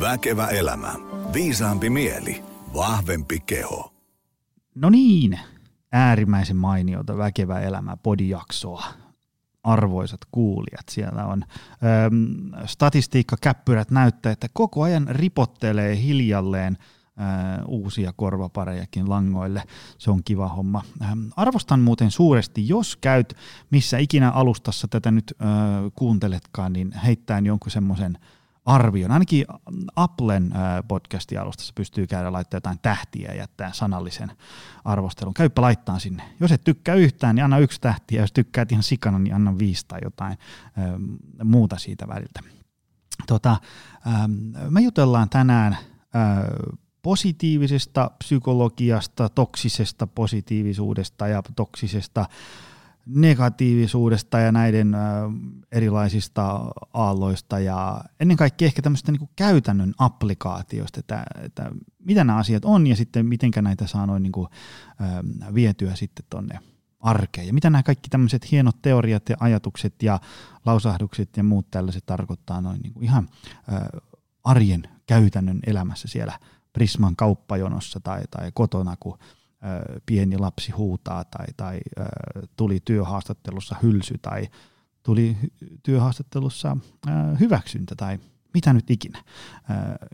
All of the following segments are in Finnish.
Väkevä elämä. Viisaampi mieli. Vahvempi keho. No niin, äärimmäisen mainiota Väkevä elämä podijaksoa. Arvoisat kuulijat, siellä on öm, statistiikkakäppyrät näyttää, että koko ajan ripottelee hiljalleen – uusia korvaparejakin langoille. Se on kiva homma. Arvostan muuten suuresti, jos käyt missä ikinä alustassa tätä nyt äh, kuunteletkaan, niin heittäen jonkun semmoisen arvion. Ainakin Applen podcast-alustassa pystyy käydä laittaa jotain tähtiä ja jättää sanallisen arvostelun. Käyppä laittaa sinne. Jos et tykkää yhtään, niin anna yksi tähti, ja jos tykkäät ihan sikana, niin anna viisi tai jotain muuta siitä väliltä. Tota, me jutellaan tänään positiivisesta psykologiasta, toksisesta positiivisuudesta ja toksisesta negatiivisuudesta ja näiden erilaisista aalloista ja ennen kaikkea ehkä tämmöistä niin käytännön applikaatioista, että, että mitä nämä asiat on ja sitten miten näitä saa noin niin kuin, vietyä sitten tonne arkeen. Ja mitä nämä kaikki tämmöiset hienot teoriat ja ajatukset ja lausahdukset ja muut tällaiset tarkoittaa noin niin kuin ihan arjen käytännön elämässä siellä Prisman kauppajonossa tai, tai kotona, kun pieni lapsi huutaa tai, tai tuli työhaastattelussa hylsy tai tuli työhaastattelussa hyväksyntä tai mitä nyt ikinä.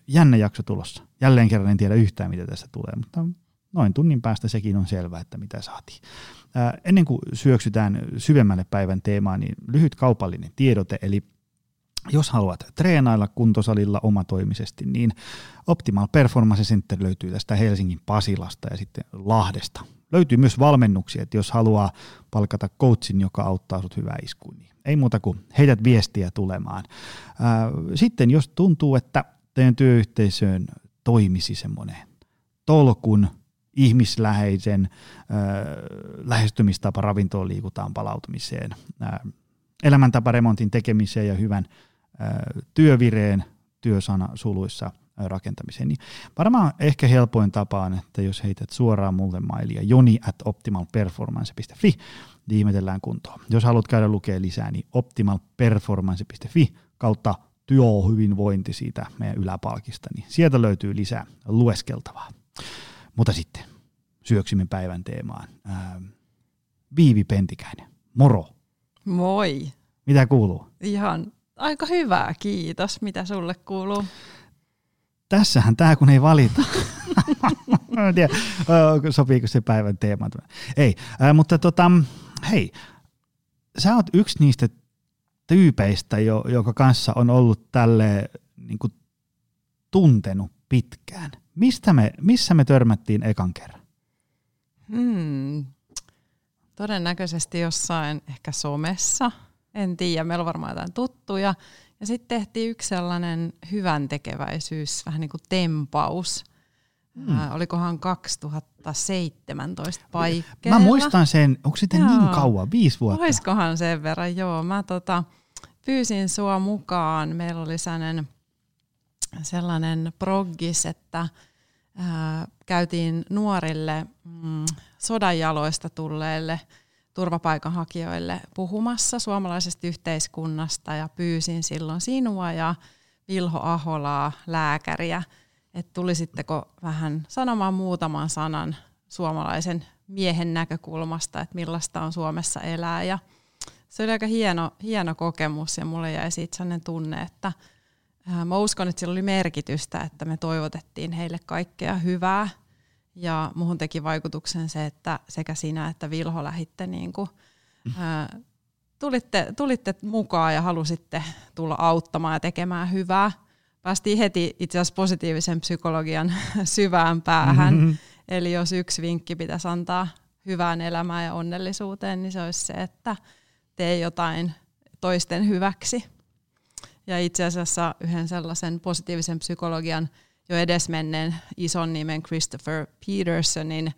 Jännä jakso tulossa. Jälleen kerran en tiedä yhtään, mitä tässä tulee, mutta noin tunnin päästä sekin on selvää, että mitä saatiin. Ennen kuin syöksytään syvemmälle päivän teemaan, niin lyhyt kaupallinen tiedote, eli jos haluat treenailla kuntosalilla omatoimisesti, niin Optimal Performance Center löytyy tästä Helsingin Pasilasta ja sitten Lahdesta. Löytyy myös valmennuksia, että jos haluaa palkata coachin, joka auttaa sut hyvää iskuun, niin ei muuta kuin heidät viestiä tulemaan. Sitten jos tuntuu, että teidän työyhteisöön toimisi semmoinen tolkun, ihmisläheisen äh, lähestymistapa ravintoon liikutaan palautumiseen, elämäntaparemontin tekemiseen ja hyvän työvireen työsana suluissa rakentamiseen, niin varmaan ehkä helpoin tapa on, että jos heität suoraan mulle mailia joni at optimalperformance.fi, niin ihmetellään kuntoon. Jos haluat käydä lukea lisää, niin optimalperformance.fi kautta työhyvinvointi siitä meidän yläpalkista, niin sieltä löytyy lisää lueskeltavaa. Mutta sitten syöksimme päivän teemaan. Ää, Viivi Pentikäinen, moro. Moi. Mitä kuuluu? Ihan Aika hyvää, kiitos. Mitä sulle kuuluu? Tässähän tämä, kun ei valita. en tiedä, sopiiko se päivän teema. Ei, äh, mutta tota, hei, sä oot yksi niistä tyypeistä, jo, joka kanssa on ollut tälle niin kuin, tuntenut pitkään. Mistä me, missä me törmättiin ekan kerran? Hmm. Todennäköisesti jossain ehkä somessa – en tiedä, meillä on varmaan jotain tuttuja. Ja sitten tehtiin yksi sellainen hyvän tekeväisyys, vähän niin kuin tempaus. Hmm. Äh, olikohan 2017 paikkeilla. Mä muistan sen, onko sitten niin joo. niin kauan, viisi vuotta? Oiskohan sen verran, joo. Mä tota, pyysin sua mukaan. Meillä oli sellainen, sellainen proggis, että äh, käytiin nuorille mm, sodanjaloista tulleille – turvapaikanhakijoille puhumassa suomalaisesta yhteiskunnasta ja pyysin silloin sinua ja Vilho Aholaa, lääkäriä, että tulisitteko vähän sanomaan muutaman sanan suomalaisen miehen näkökulmasta, että millaista on Suomessa elää. Ja se oli aika hieno, hieno kokemus ja mulle jäi siitä sellainen tunne, että mä uskon, että sillä oli merkitystä, että me toivotettiin heille kaikkea hyvää ja muhun teki vaikutuksen se, että sekä sinä että Vilho lähitte niin kuin, ää, tulitte, tulitte mukaan ja halusitte tulla auttamaan ja tekemään hyvää. Päästiin heti itse asiassa positiivisen psykologian syvään päähän. Mm-hmm. Eli jos yksi vinkki pitäisi antaa hyvään elämään ja onnellisuuteen, niin se olisi se, että tee jotain toisten hyväksi. Ja itse asiassa yhden sellaisen positiivisen psykologian jo edesmenneen ison nimen Christopher Petersonin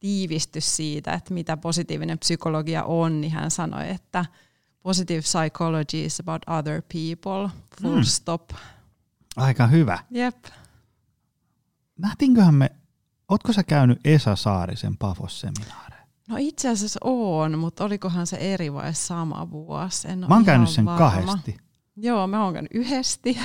tiivistys siitä, että mitä positiivinen psykologia on, niin hän sanoi, että positive psychology is about other people, full mm. stop. Aika hyvä. Jep. Nähtiinköhän me, ootko sä käynyt Esa Saarisen Pafos-seminaareen? No itse asiassa on, mutta olikohan se eri vai sama vuosi? En Mä oon käynyt sen varma. kahdesti. Joo, me ollaan yhdesti.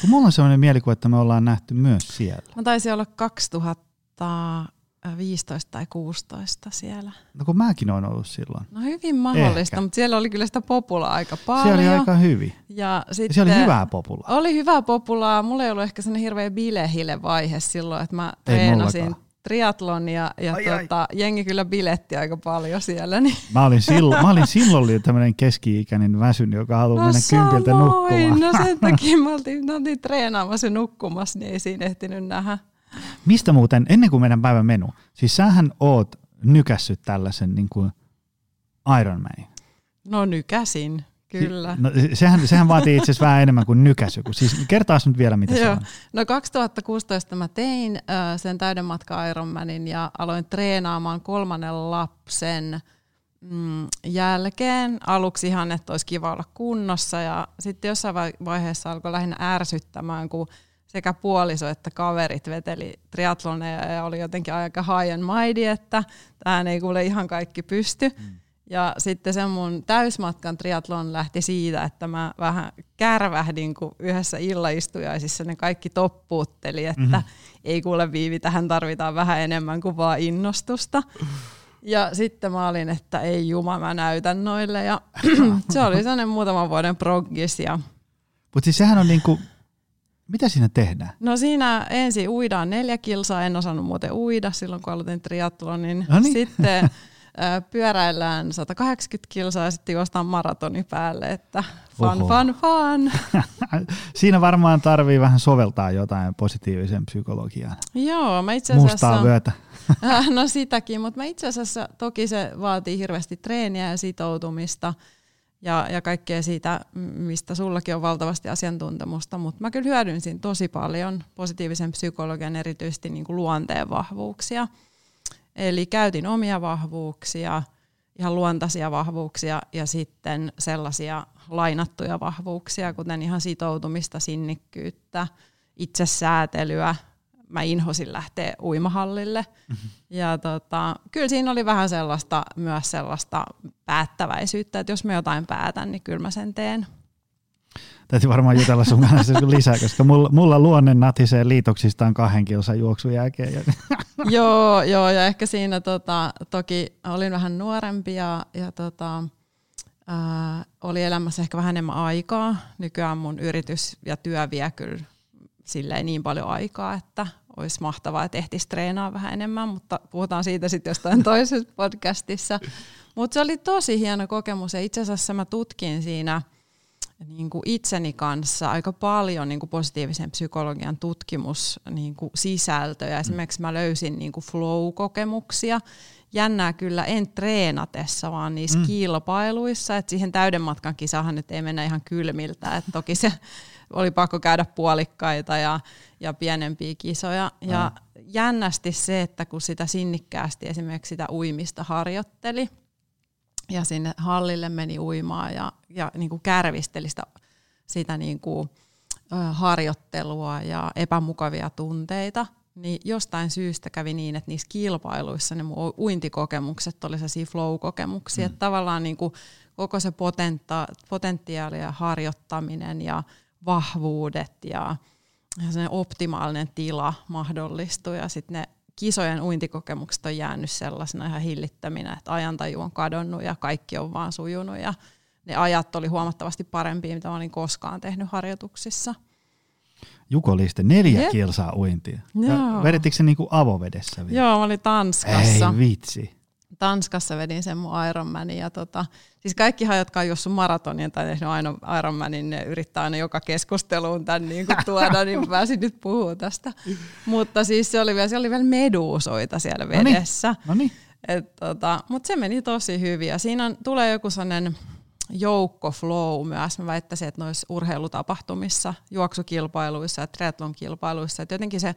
Kun mulla on sellainen mielikuva, että me ollaan nähty myös siellä. Mä taisin olla 2015 tai 16 siellä. No kun mäkin olen ollut silloin. No hyvin mahdollista, Ehkä. mutta siellä oli kyllä sitä populaa aika paljon. Siellä oli aika hyvin. Ja Ja sitten, siellä oli hyvää populaa. Oli hyvää populaa. Mulla ei ollut ehkä sellainen hirveä bilehille vaihe silloin, että mä Ei treenasin mullakaan. Triatlonia ja Ai, ai. tota, jengi kyllä biletti aika paljon siellä. Niin. Mä olin silloin, mä olin silloin tämmöinen keski-ikäinen väsyn, joka haluaa mennä kympiltä nukkumaan. No sen takia me oltiin, me oltiin treenaamassa ja nukkumassa, niin ei siinä ehtinyt nähdä. Mistä muuten, ennen kuin meidän päivän menu, siis sähän oot nykässyt tällaisen niin kuin Ironmanin. No nykäsin, kyllä. No, sehän, sehän vaatii itse asiassa vähän enemmän kuin nykäsy. Kun siis kertaas nyt vielä, mitä se on. No 2016 mä tein äh, sen täyden matka Ironmanin ja aloin treenaamaan kolmannen lapsen mm, jälkeen. Aluksi ihan, että olisi kiva olla kunnossa ja sitten jossain vai- vaiheessa alkoi lähinnä ärsyttämään, kun sekä puoliso että kaverit veteli triatloneja ja oli jotenkin aika high and mighty, että tähän ei kuule ihan kaikki pysty. Mm. Ja sitten se mun täysmatkan triatlon lähti siitä, että mä vähän kärvähdin, kun yhdessä illaistujaisissa ne kaikki toppuutteli, että mm-hmm. ei kuule Viivi, tähän tarvitaan vähän enemmän kuin vaan innostusta. Ja sitten mä olin, että ei juma, mä näytän noille. Ja se oli sellainen muutaman vuoden proggis. Ja Mutta siis sehän on niinku, mitä siinä tehdään? no siinä ensin uidaan neljä kilsaa, en osannut muuten uida silloin kun aloitin triathlonin. No niin. Sitten pyöräillään 180 kilsaa ja sitten juostaan maratoni päälle, että fun, Oho. fun, fun. Siinä varmaan tarvii vähän soveltaa jotain positiivisen psykologiaan. Joo, mä itse asiassa... Mustaa vyötä. No sitäkin, mutta mä itse asiassa toki se vaatii hirveästi treeniä ja sitoutumista ja, ja kaikkea siitä, mistä sullakin on valtavasti asiantuntemusta, mutta mä kyllä hyödynsin tosi paljon positiivisen psykologian erityisesti niin kuin luonteen vahvuuksia. Eli käytin omia vahvuuksia, ihan luontaisia vahvuuksia ja sitten sellaisia lainattuja vahvuuksia, kuten ihan sitoutumista, sinnikkyyttä, itsesäätelyä. Mä inhosin lähteä uimahallille. Mm-hmm. Ja tota, kyllä siinä oli vähän sellaista, myös sellaista päättäväisyyttä, että jos mä jotain päätän, niin kyllä mä sen teen. Täytyy varmaan jutella sun kanssa lisää, koska mulla, mulla luonne natisee liitoksistaan kahden kilsan juoksun jälkeen. Joo, joo, ja ehkä siinä tota, toki olin vähän nuorempi ja, ja tota, ää, oli elämässä ehkä vähän enemmän aikaa. Nykyään mun yritys ja työ vie kyllä silleen niin paljon aikaa, että olisi mahtavaa, että ehtisi treenaa vähän enemmän, mutta puhutaan siitä sitten jostain toisessa podcastissa. Mutta se oli tosi hieno kokemus ja itse asiassa mä tutkin siinä niin kuin itseni kanssa aika paljon niin kuin positiivisen psykologian tutkimus niin kuin sisältöjä. Esimerkiksi mä löysin niin kuin flow-kokemuksia. Jännää kyllä en treenatessa, vaan niissä mm. kilpailuissa. Et siihen täyden matkan kisahan nyt ei mennä ihan kylmiltä. Et toki se oli pakko käydä puolikkaita ja, ja pienempiä kisoja. Ja mm. jännästi se, että kun sitä sinnikkäästi esimerkiksi sitä uimista harjoitteli, ja sinne hallille meni uimaan ja, ja niin kuin kärvisteli sitä, sitä niin kuin, harjoittelua ja epämukavia tunteita, niin jostain syystä kävi niin, että niissä kilpailuissa ne mun uintikokemukset oli sellaisia flow-kokemuksia, mm. että tavallaan niin kuin koko se potenta, potentiaali ja harjoittaminen ja vahvuudet ja, ja sellainen optimaalinen tila mahdollistui. Ja sitten ne kisojen uintikokemukset on jäänyt sellaisena ihan hillittäminä, että ajantaju on kadonnut ja kaikki on vaan sujunut ja ne ajat oli huomattavasti parempia, mitä mä olin koskaan tehnyt harjoituksissa. Juko Liste, neljä Jep. kilsaa uintia. Joo. Vedettikö se niinku avovedessä vielä? Joo, mä olin Tanskassa. Ei vitsi. Tanskassa vedin sen mun Ironmanin. Ja tota, siis kaikkihan, jotka on juossut maratonin tai tehnyt aina Ironmanin, ne yrittää aina joka keskusteluun tämän niin kuin tuoda, niin pääsin nyt puhua tästä. Mutta siis se oli vielä, siellä oli vielä meduusoita siellä No niin. vedessä. No niin. Tota, Mutta se meni tosi hyvin ja siinä on, tulee joku sellainen joukko flow myös. Mä väittäisin, että noissa urheilutapahtumissa, juoksukilpailuissa ja triathlonkilpailuissa, että jotenkin se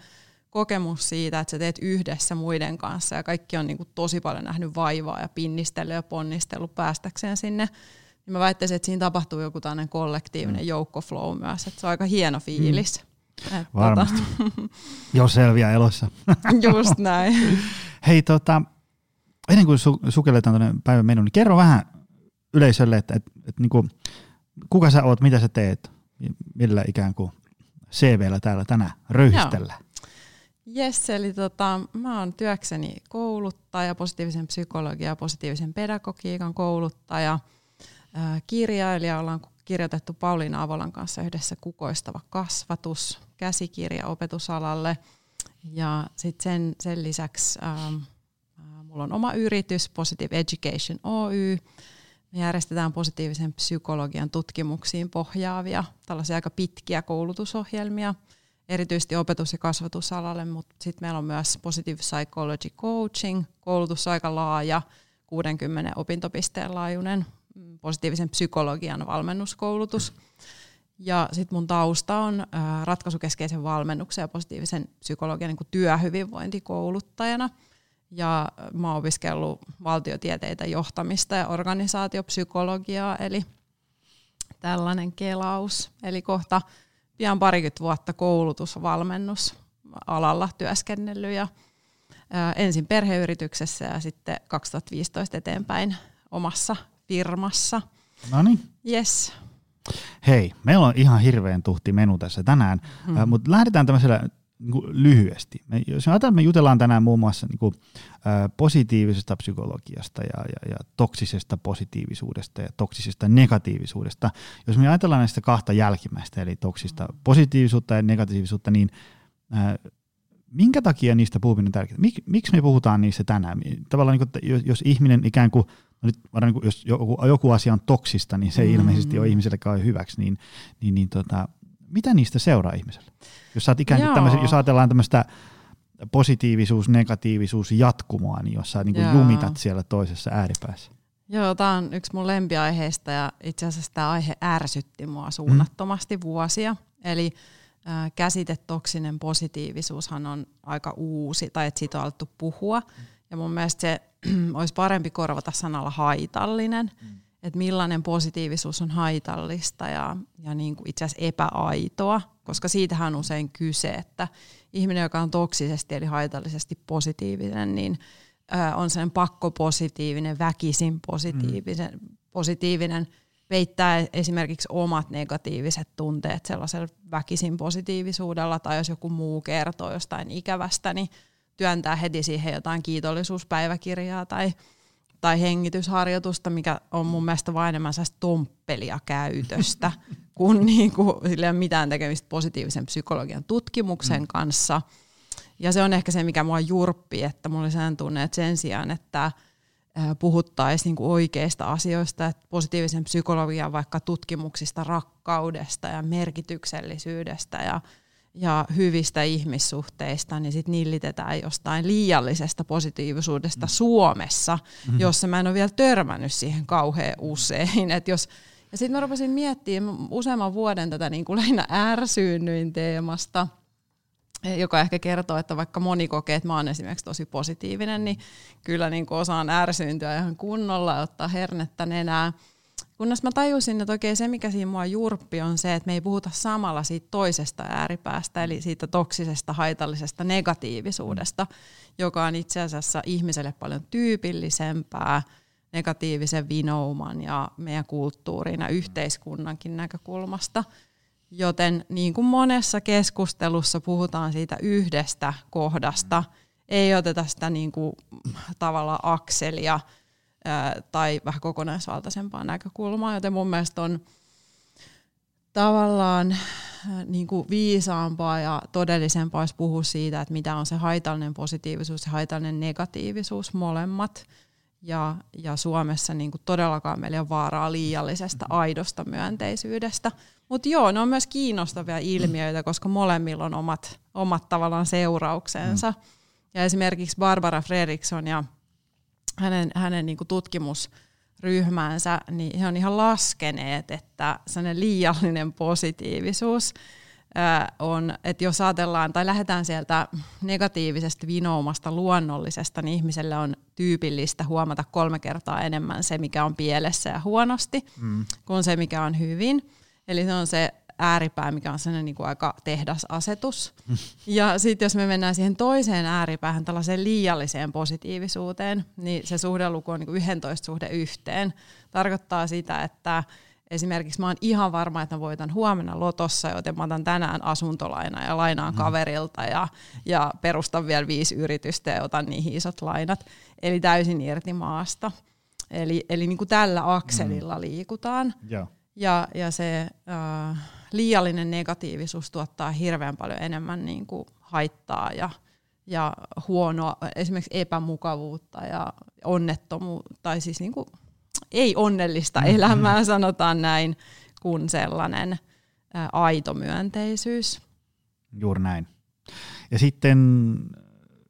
kokemus siitä, että sä teet yhdessä muiden kanssa ja kaikki on niinku tosi paljon nähnyt vaivaa ja pinnistellyt ja ponnistellut päästäkseen sinne, niin mä väittäisin, että siinä tapahtuu joku tämmöinen kollektiivinen joukkoflow myös, että se on aika hieno fiilis. Mm. Et Varmasti. Jos selviää elossa. Tota, just näin. Hei, tota, ennen kuin su- sukelletaan tuonne päivän menuun, niin kerro vähän yleisölle, että, että, että niinku, kuka sä oot, mitä sä teet, millä ikään kuin CVllä täällä tänään röyhistellä? Jes, eli tota, mä oon työkseni kouluttaja, positiivisen psykologian ja positiivisen pedagogiikan kouluttaja, kirjailija, ollaan kirjoitettu Pauliina Avolan kanssa yhdessä Kukoistava kasvatus, käsikirja opetusalalle. Ja sitten sen, sen lisäksi äh, mulla on oma yritys, Positive Education Oy. Me järjestetään positiivisen psykologian tutkimuksiin pohjaavia, tällaisia aika pitkiä koulutusohjelmia, erityisesti opetus- ja kasvatusalalle, mutta sitten meillä on myös Positive Psychology Coaching, koulutus aika laaja, 60 opintopisteen laajuinen Mm, positiivisen psykologian valmennuskoulutus. Ja sitten mun tausta on ratkaisukeskeisen valmennuksen ja positiivisen psykologian niin työhyvinvointikouluttajana. Ja mä oon opiskellut valtiotieteitä, johtamista ja organisaatiopsykologiaa, eli tällainen kelaus. Eli kohta pian parikymmentä vuotta koulutusvalmennus alalla työskennellyt ja ensin perheyrityksessä ja sitten 2015 eteenpäin omassa firmassa. No niin. Yes. Hei, meillä on ihan hirveän tuhti menu tässä tänään, mm. äh, mutta lähdetään tämmöisellä niin kuin lyhyesti. Me, jos me, me jutellaan tänään muun muassa niin kuin, äh, positiivisesta psykologiasta ja, ja, ja toksisesta positiivisuudesta ja toksisesta negatiivisuudesta. Jos me ajatellaan näistä kahta jälkimmäistä, eli toksista positiivisuutta ja negatiivisuutta, niin äh, minkä takia niistä puhuminen on tärkeää? Mik, miksi me puhutaan niistä tänään? Tavallaan niin kuin, jos, jos ihminen ikään kuin no nyt varmaan niin jos joku, joku asia on toksista, niin se ei mm. ilmeisesti ole ihmisellekään hyväksi, niin, niin, niin tota, mitä niistä seuraa ihmiselle? Jos, saat ikään kuin jos ajatellaan tämmöistä positiivisuus, negatiivisuus jatkumoa, niin jos sä niin kuin jumitat siellä toisessa ääripäässä. Joo, tämä on yksi mun lempiaiheista ja itse asiassa tämä aihe ärsytti mua suunnattomasti mm. vuosia. Eli äh, käsite toksinen positiivisuushan on aika uusi, tai että siitä on alettu puhua. Mm. Ja mun mielestä se olisi parempi korvata sanalla haitallinen, mm. Että millainen positiivisuus on haitallista ja, ja niin kuin itse asiassa epäaitoa, koska siitähän on usein kyse, että ihminen, joka on toksisesti eli haitallisesti positiivinen, niin ö, on sen pakkopositiivinen, väkisin positiivinen, mm. positiivinen, peittää esimerkiksi omat negatiiviset tunteet sellaisella väkisin positiivisuudella, tai jos joku muu kertoo jostain ikävästä, niin työntää heti siihen jotain kiitollisuuspäiväkirjaa tai, tai hengitysharjoitusta, mikä on mun mielestä vain enemmän tomppelia käytöstä, kun niinku, sillä ei ole mitään tekemistä positiivisen psykologian tutkimuksen mm. kanssa. Ja se on ehkä se, mikä mua jurppi, että mulla oli sen tunne, että sen sijaan, että puhuttaisiin niinku oikeista asioista, että positiivisen psykologian vaikka tutkimuksista rakkaudesta ja merkityksellisyydestä ja ja hyvistä ihmissuhteista, niin sitten nillitetään jostain liiallisesta positiivisuudesta mm. Suomessa, mm-hmm. jossa mä en ole vielä törmännyt siihen kauhean usein. Et jos, ja sitten mä rupesin miettimään useamman vuoden tätä niin kuin lähinnä ärsyynnyin teemasta, joka ehkä kertoo, että vaikka moni kokee, että mä oon esimerkiksi tosi positiivinen, niin kyllä niin kuin osaan ärsyyntyä ihan kunnolla ja ottaa hernettä nenää. Kunnes mä tajusin, että oikein se, mikä siinä mua jurppi, on se, että me ei puhuta samalla siitä toisesta ääripäästä, eli siitä toksisesta, haitallisesta negatiivisuudesta, joka on itse asiassa ihmiselle paljon tyypillisempää negatiivisen vinouman ja meidän kulttuurin ja yhteiskunnankin näkökulmasta. Joten niin kuin monessa keskustelussa puhutaan siitä yhdestä kohdasta, ei oteta sitä niin kuin tavallaan akselia – tai vähän kokonaisvaltaisempaa näkökulmaa, joten mun mielestä on tavallaan niin kuin viisaampaa ja todellisempaa olisi puhua siitä, että mitä on se haitallinen positiivisuus ja haitallinen negatiivisuus molemmat. Ja, ja Suomessa niin kuin todellakaan meillä on vaaraa liiallisesta aidosta myönteisyydestä. Mutta joo, ne on myös kiinnostavia ilmiöitä, koska molemmilla on omat, omat tavallaan seurauksensa. Mm. Ja esimerkiksi Barbara Fredriksson ja hänen, hänen niin tutkimusryhmäänsä, niin he on ihan laskeneet, että sellainen liiallinen positiivisuus on, että jos ajatellaan tai lähdetään sieltä negatiivisesta vinoumasta luonnollisesta, niin ihmiselle on tyypillistä huomata kolme kertaa enemmän se, mikä on pielessä ja huonosti, mm. kuin se, mikä on hyvin. Eli se on se ääripää, mikä on sellainen niin kuin aika tehdasasetus. Ja sitten jos me mennään siihen toiseen ääripäähän, tällaiseen liialliseen positiivisuuteen, niin se suhdeluku on niin kuin 11 suhde yhteen. Tarkoittaa sitä, että esimerkiksi mä oon ihan varma, että mä voitan huomenna lotossa, joten mä otan tänään asuntolaina ja lainaan mm. kaverilta ja, ja perustan vielä viisi yritystä ja otan niihin isot lainat. Eli täysin irti maasta. Eli, eli niin kuin tällä akselilla mm. liikutaan. Joo. Ja, ja se äh, liiallinen negatiivisuus tuottaa hirveän paljon enemmän niin kuin haittaa ja, ja huonoa, esimerkiksi epämukavuutta ja onnettomuutta, tai siis niin kuin ei onnellista mm-hmm. elämää, sanotaan näin, kuin sellainen ä, aito myönteisyys. Juuri näin. Ja sitten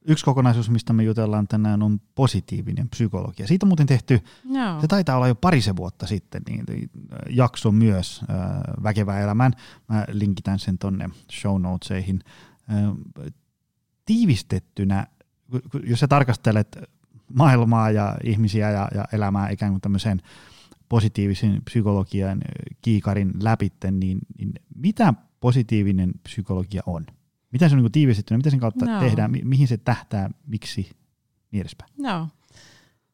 yksi kokonaisuus, mistä me jutellaan tänään, on positiivinen psykologia. Siitä on muuten tehty, Joo. se taitaa olla jo parisen vuotta sitten, niin jakso myös äh, Väkevää elämään. Mä linkitän sen tonne show notesihin. Äh, tiivistettynä, jos sä tarkastelet maailmaa ja ihmisiä ja, ja elämää ikään kuin tämmöisen positiivisen psykologian kiikarin läpitten, niin, niin mitä positiivinen psykologia on? Mitä se on niin tiivistettynä, mitä sen kautta no. tehdään, mi- mihin se tähtää, miksi, niin edespäin? No.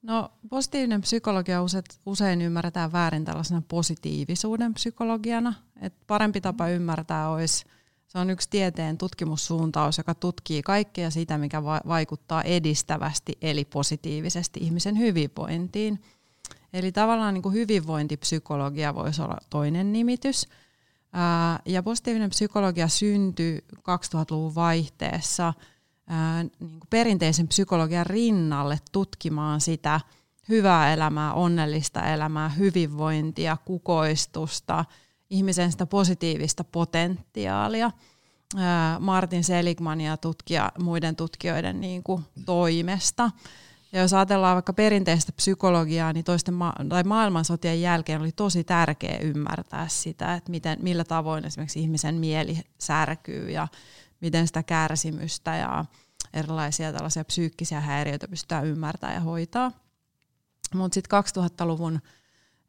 No positiivinen psykologia usein ymmärretään väärin tällaisena positiivisuuden psykologiana. Et parempi tapa ymmärtää olisi – se on yksi tieteen tutkimussuuntaus, joka tutkii kaikkea sitä, mikä va- vaikuttaa edistävästi eli positiivisesti ihmisen hyvinvointiin. Eli tavallaan niin kuin hyvinvointipsykologia voisi olla toinen nimitys. Ja positiivinen psykologia syntyi 2000-luvun vaihteessa niin kuin perinteisen psykologian rinnalle tutkimaan sitä hyvää elämää, onnellista elämää, hyvinvointia, kukoistusta – ihmisen sitä positiivista potentiaalia. Martin Seligman ja tutkija, muiden tutkijoiden niin kuin toimesta. Ja jos ajatellaan vaikka perinteistä psykologiaa, niin toisten ma- tai maailmansotien jälkeen oli tosi tärkeää ymmärtää sitä, että miten, millä tavoin esimerkiksi ihmisen mieli särkyy ja miten sitä kärsimystä ja erilaisia tällaisia psyykkisiä häiriöitä pystytään ymmärtämään ja hoitaa. Mutta sitten 2000-luvun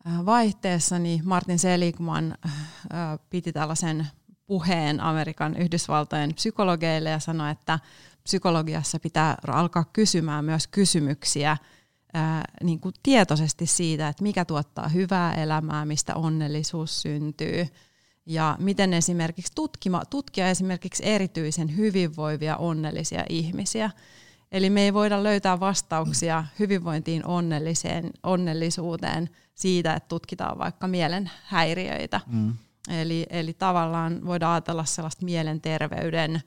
Äh, vaihteessa niin Martin Seligman äh, piti tällaisen puheen Amerikan Yhdysvaltojen psykologeille ja sanoi, että psykologiassa pitää alkaa kysymään myös kysymyksiä ää, niin kuin tietoisesti siitä, että mikä tuottaa hyvää elämää, mistä onnellisuus syntyy ja miten esimerkiksi tutkima, tutkia esimerkiksi erityisen hyvinvoivia onnellisia ihmisiä. Eli me ei voida löytää vastauksia hyvinvointiin onnelliseen, onnellisuuteen siitä, että tutkitaan vaikka mielen häiriöitä. Mm. Eli, eli tavallaan voidaan ajatella sellaista mielenterveyden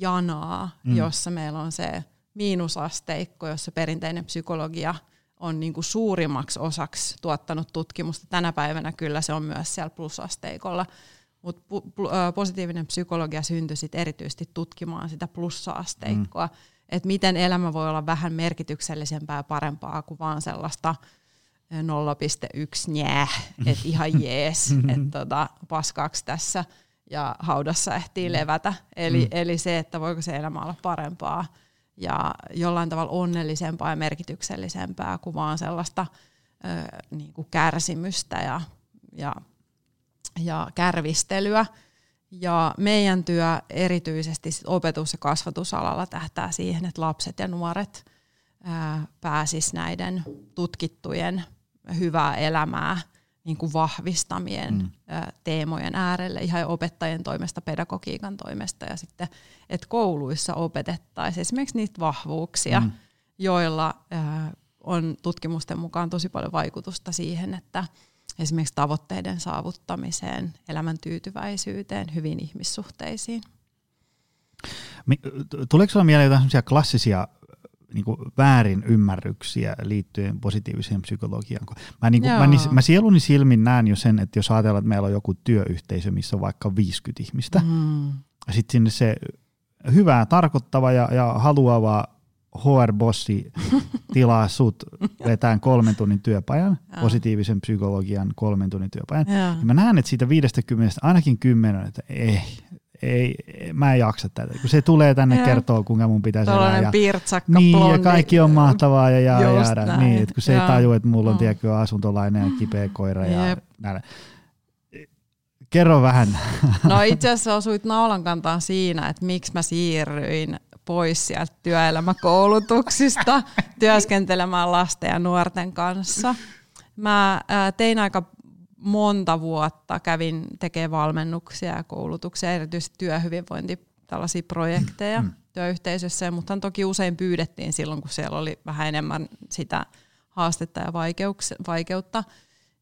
janaa, mm. jossa meillä on se miinusasteikko, jossa perinteinen psykologia on niin kuin suurimmaksi osaksi tuottanut tutkimusta. Tänä päivänä kyllä se on myös siellä plusasteikolla, mutta positiivinen psykologia syntyi sit erityisesti tutkimaan sitä plussa-asteikkoa, mm. että miten elämä voi olla vähän merkityksellisempää ja parempaa kuin vaan sellaista 0,1 njää, että ihan jees, että tota, paskaksi tässä ja haudassa ehtii levätä. Eli, mm. eli se, että voiko se elämä olla parempaa ja jollain tavalla onnellisempaa ja merkityksellisempää kuin vaan sellaista ö, niin kuin kärsimystä ja, ja, ja kärvistelyä. Ja meidän työ erityisesti opetus- ja kasvatusalalla tähtää siihen, että lapset ja nuoret pääsis näiden tutkittujen hyvää elämää niin kuin vahvistamien mm. teemojen äärelle ihan opettajien toimesta, pedagogiikan toimesta ja sitten, että kouluissa opetettaisiin esimerkiksi niitä vahvuuksia, mm. joilla on tutkimusten mukaan tosi paljon vaikutusta siihen, että esimerkiksi tavoitteiden saavuttamiseen, elämän tyytyväisyyteen, hyvin ihmissuhteisiin. Tuleeko sinulla mieleen jotain klassisia niin kuin väärin ymmärryksiä liittyen positiiviseen psykologiaan. Mä, niin kuin, mä, mä sieluni silmin näen jo sen, että jos ajatellaan, että meillä on joku työyhteisö, missä on vaikka 50 ihmistä, mm. ja sitten sinne se hyvää tarkoittava ja, ja haluava HR-bossi tilaa sut vetään kolmen tunnin työpajan, positiivisen psykologian kolmen tunnin työpajan. Ja. Niin mä näen, että siitä 50 ainakin kymmenen, että ei, ei, mä en jaksa tätä. Kun se tulee tänne ja. kertoo, kuinka mun pitäisi elää. Ja, pirtsakka, niin, blondi. ja kaikki on mahtavaa ja jää, jäädä. Niin, että kun se ja. ei taju, että mulla on mm. tiedätkö, asuntolainen ja kipeä koira ja näin. Kerro vähän. No itse asiassa osuit naulan kantaan siinä, että miksi mä siirryin pois sieltä työelämäkoulutuksista työskentelemään lasten ja nuorten kanssa. Mä tein aika monta vuotta kävin tekemään valmennuksia ja koulutuksia, erityisesti työhyvinvointi, tällaisia projekteja mm. työyhteisössä, mutta toki usein pyydettiin silloin, kun siellä oli vähän enemmän sitä haastetta ja vaikeutta.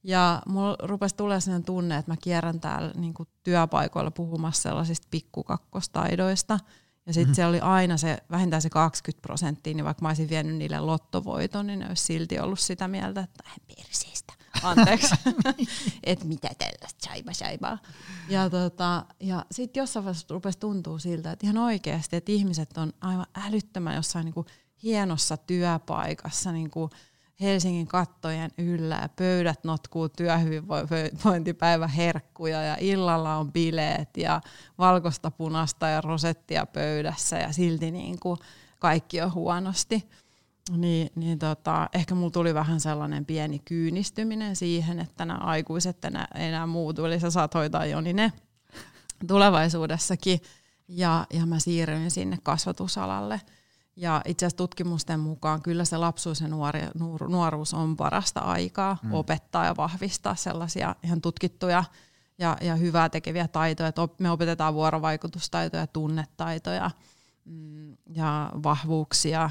Ja mulla rupesi tulee sellainen tunne, että mä kierrän täällä niin työpaikoilla puhumassa sellaisista pikkukakkostaidoista. Ja sitten mm-hmm. se oli aina se vähintään se 20 prosenttia, niin vaikka mä olisin vienyt niille lottovoiton, niin ne olisi silti ollut sitä mieltä, että en perseestä. Anteeksi. että mitä tällaista saiba saibaa. Ja, tota, ja sitten jossain vaiheessa rupesi tuntua siltä, että ihan oikeasti, että ihmiset on aivan älyttömän jossain niin kuin hienossa työpaikassa, niin kuin Helsingin kattojen yllä ja pöydät notkuu työhyvinvointipäivä herkkuja ja illalla on bileet ja valkoista punasta ja rosettia pöydässä ja silti niin kuin kaikki on huonosti. Niin, niin tota, ehkä mulla tuli vähän sellainen pieni kyynistyminen siihen, että nämä aikuiset enää, enää muutu, eli sä saat hoitaa Joni ne tulevaisuudessakin. Ja, ja mä siirryin sinne kasvatusalalle. Ja itse asiassa tutkimusten mukaan kyllä se lapsuus ja nuori, nuor, nuoruus on parasta aikaa mm. opettaa ja vahvistaa sellaisia ihan tutkittuja ja, ja hyvää tekeviä taitoja. Että me opetetaan vuorovaikutustaitoja, tunnetaitoja mm, ja vahvuuksia,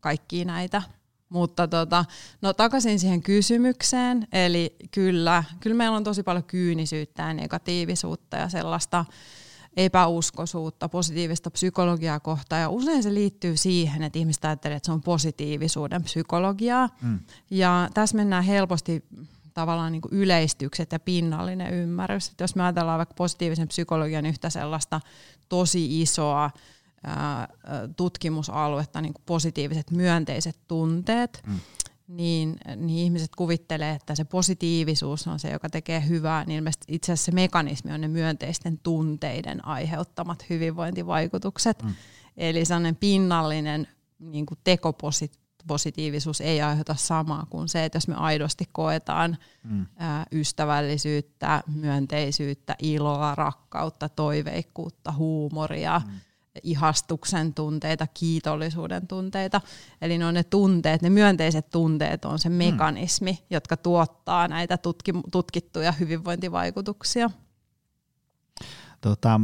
kaikkia näitä. Mutta tota, no takaisin siihen kysymykseen, eli kyllä, kyllä meillä on tosi paljon kyynisyyttä ja negatiivisuutta ja sellaista, epäuskoisuutta, positiivista psykologiaa kohtaan. Ja usein se liittyy siihen, että ihmiset ajattelee, että se on positiivisuuden psykologiaa. Mm. Ja tässä mennään helposti tavallaan niin yleistykset ja pinnallinen ymmärrys. Että jos me ajatellaan vaikka positiivisen psykologian yhtä sellaista tosi isoa tutkimusaluetta, niin kuin positiiviset myönteiset tunteet, mm niin, niin ihmiset kuvittelee, että se positiivisuus on se, joka tekee hyvää, niin ilmeisesti itse asiassa se mekanismi on ne myönteisten tunteiden aiheuttamat hyvinvointivaikutukset. Mm. Eli sellainen pinnallinen niin kuin tekopositiivisuus ei aiheuta samaa kuin se, että jos me aidosti koetaan mm. ää, ystävällisyyttä, myönteisyyttä, iloa, rakkautta, toiveikkuutta, huumoria, mm ihastuksen tunteita, kiitollisuuden tunteita. Eli ne on ne tunteet, ne myönteiset tunteet on se mm. mekanismi, mm. jotka tuottaa näitä tutki- tutkittuja hyvinvointivaikutuksia. Tota,